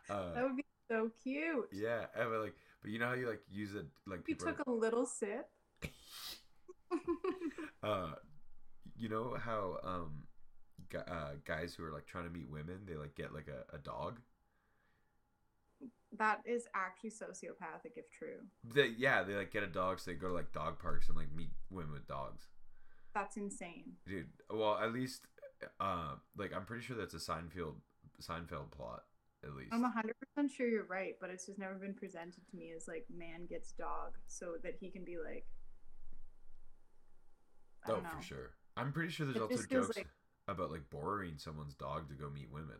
Uh, would be so cute. yeah, but, like, but you know how you like use it like are took a little sip. uh you know how um uh, guys who are like trying to meet women they like get like a, a dog? That is actually sociopathic if true. they yeah they like get a dog so they go to like dog parks and like meet women with dogs. That's insane. dude well at least uh like i'm pretty sure that's a seinfeld seinfeld plot at least. I'm 100% sure you're right, but it's just never been presented to me as like man gets dog so that he can be like I oh for sure. I'm pretty sure there's It also jokes like- about like borrowing someone's dog to go meet women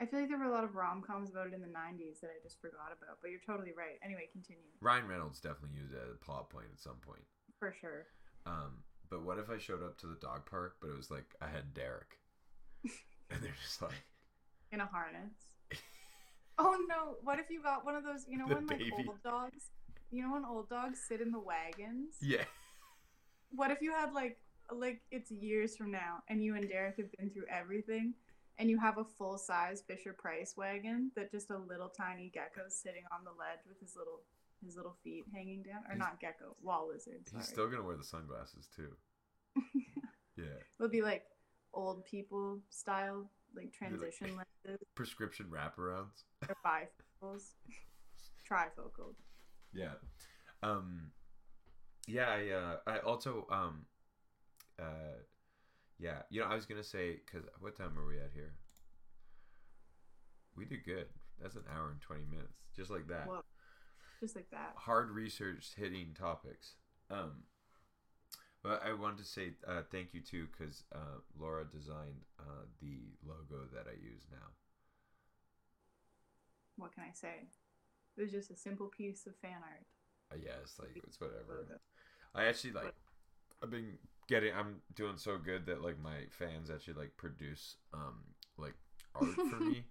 I feel like there were a lot of rom-coms about it in the 90s that I just forgot about, but you're totally right. Anyway, continue. ryan reynolds definitely used it as a plot point at some point For sure. Um, but what if I showed up to the dog park, but it was like I had Derek, and they're just like In a harness. oh no, what if you got one of those, you know The when like old dogs, you know when old dogs sit in the wagons? yeah, What if you had like like it's years from now and you and Derek have been through everything and you have a full size Fisher Price wagon that just a little tiny gecko sitting on the ledge with his little his little feet hanging down or He's- not gecko, wall lizard, sorry. he's still gonna wear the sunglasses too. Yeah, It'll be like old people style, like transition lenses prescription wraparounds. or bifocals. Trifocal. Yeah, um, yeah. I uh, I also um, uh, yeah. You know, I was gonna say because what time are we at here? We did good. That's an hour and twenty minutes, just like that. Whoa. Just like that. hard research hitting topics. Um, but I wanted to say uh, thank you too because uh, Laura designed uh, the logo that I use now. What can I say? It was just a simple piece of fan art. Uh, yeah, it's like it's whatever. I actually like. I've been getting. I'm doing so good that like my fans actually like produce um like art for me.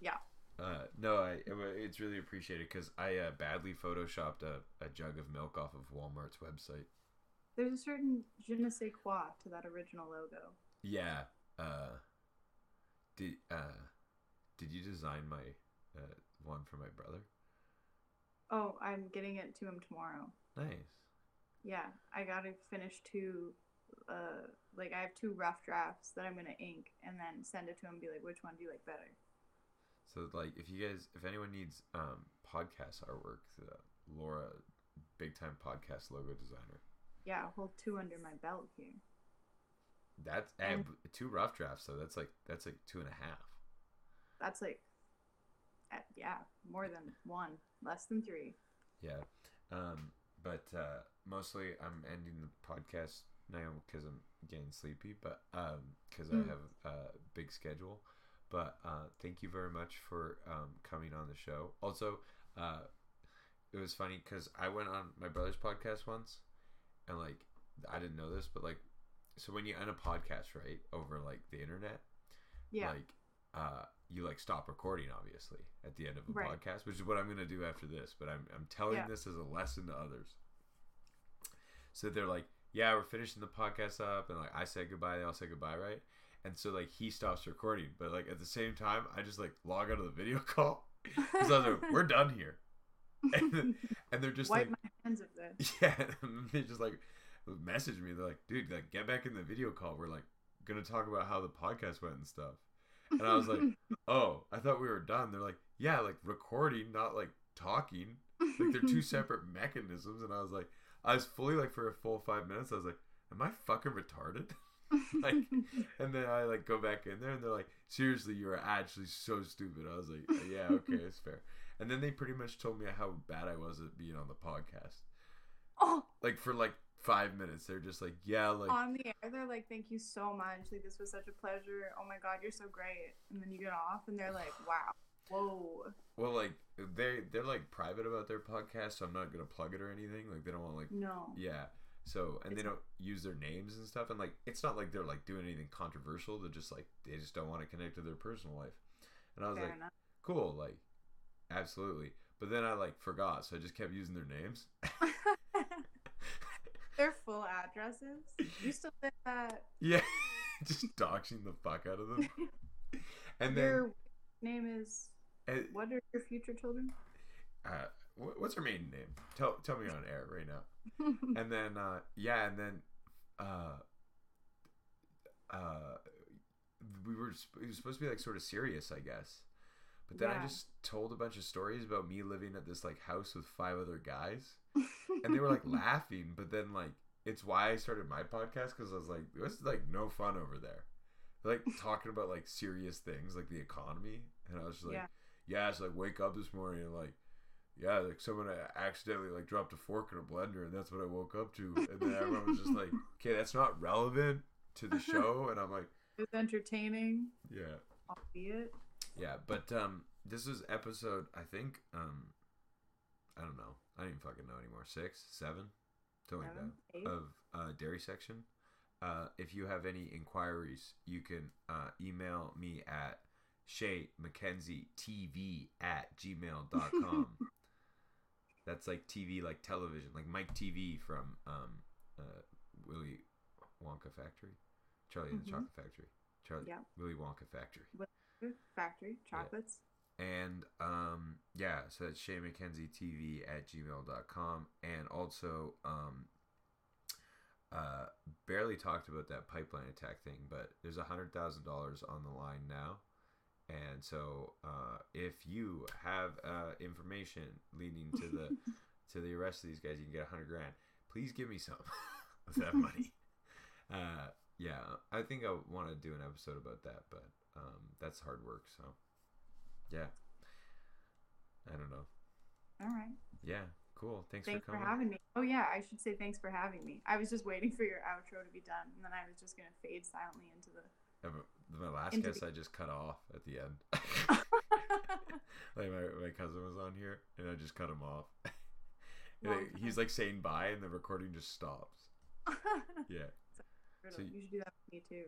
Yeah. Uh, no, I it, it's really appreciated because I uh, badly photoshopped a, a jug of milk off of Walmart's website. There's a certain je ne sais quoi to that original logo. Yeah. Uh, did uh, did you design my uh, one for my brother? Oh, I'm getting it to him tomorrow. Nice. Yeah, I gotta finish two. Uh, like I have two rough drafts that I'm gonna ink and then send it to him. and Be like, which one do you like better? So like, if you guys, if anyone needs um podcast artwork, uh, Laura, big time podcast logo designer. Yeah, I'll hold two under my belt here. That's and two rough drafts, so that's like that's like two and a half. That's like, uh, yeah, more than one, less than three. Yeah. Um, but uh, mostly I'm ending the podcast now because I'm getting sleepy, but um, because I Mm. have a big schedule. But uh, thank you very much for um, coming on the show. Also, uh, it was funny because I went on my brother's podcast once, and like I didn't know this, but like, so when you end a podcast right over like the internet, Yeah, like uh you like stop recording obviously at the end of a Right. podcast which is what i'm going to do after this but i'm, I'm telling Yeah. this as a lesson to others so they're like yeah we're finishing the podcast up and like i said goodbye they all say goodbye right and so like he stops recording but like at the same time i just like log out of the video call because i was like we're done here and, and they're just wipe like my hands of this. yeah, and they just like message me. They're like, "Dude, like get back in the video call. We're like gonna talk about how the podcast went and stuff." And I was like, "Oh, I thought we were done." They're like, "Yeah, like recording, not like talking. Like they're two separate mechanisms." And I was like, I was fully like for a full five minutes. I was like, "Am I fucking retarded?" like, and then I like go back in there, and they're like, "Seriously, you are actually so stupid." I was like, uh, "Yeah, okay, it's fair." And then they pretty much told me how bad I was at being on the podcast oh, like for like five minutes they're just like yeah like on the air, they're like, "Thank you so much. Like this was such a pleasure. Oh my god, you're so great." And then you get off, and they're like, "Wow, whoa." well like they they're like private about their podcast so i'm not gonna plug it or anything like they don't want like No. yeah So and they don't use their names and stuff, and like it's not like they're like doing anything controversial. They're just like they just don't want to connect to their personal life. And I was Fair like, enough. cool, like absolutely. But then I like forgot, so I just kept using their names. Their full addresses. You still live at yeah, just doxing the fuck out of them. And then your name is uh, what are your future children? uh, wh- what's her maiden name? Tell tell me on air right now. and then uh yeah and then uh uh we were it was supposed to be like sort of serious i guess but then i just told a bunch of stories about me living at this like house with five other guys and they were like laughing but then like it's why i started my podcast because i was like it's like no fun over there They're, like talking about like serious things like the economy and i was just like Yeah. Yeah, it's like wake up this morning and like yeah, like someone accidentally like dropped a fork in a blender and that's what I woke up to. And then everyone was just like, okay, that's not relevant to the show. And I'm like, It's entertaining, yeah, albeit. yeah. But um, this was episode I think um, I don't know. I don't even fucking know anymore. Six, seven, something Seven, like eight. of uh, dairy section. Uh, if you have any inquiries, you can uh, email me at Shea McKenzie TV at gmail.com. That's like TV, like television, like Mike TV from um, uh, Willy Wonka Factory, Charlie and the Mhm. Chocolate Factory, Charlie Yeah. Willy Wonka Factory, Factory chocolates. and um, yeah, so that's Shea McKenzie TV at gmail.com, and also um, uh, barely talked about that pipeline attack thing, but there's a hundred thousand dollars on the line now. And so, uh, if you have uh, information leading to the to the arrest of these guys, you can get a hundred grand. Please give me some of that money. Uh, yeah, I think I want to do an episode about that, but um, that's hard work. So, yeah, I don't know. All right. Yeah, cool. Thanks, Thanks for for having me. Oh yeah, I should say thanks for having me. I was just waiting for your outro to be done, and then I was just gonna fade silently into the. My last guest, I just cut off at the end. like my, my cousin was on here, and I just cut him off. And Long he's like saying bye, and the recording just stops. Yeah. So- you should do that with me too.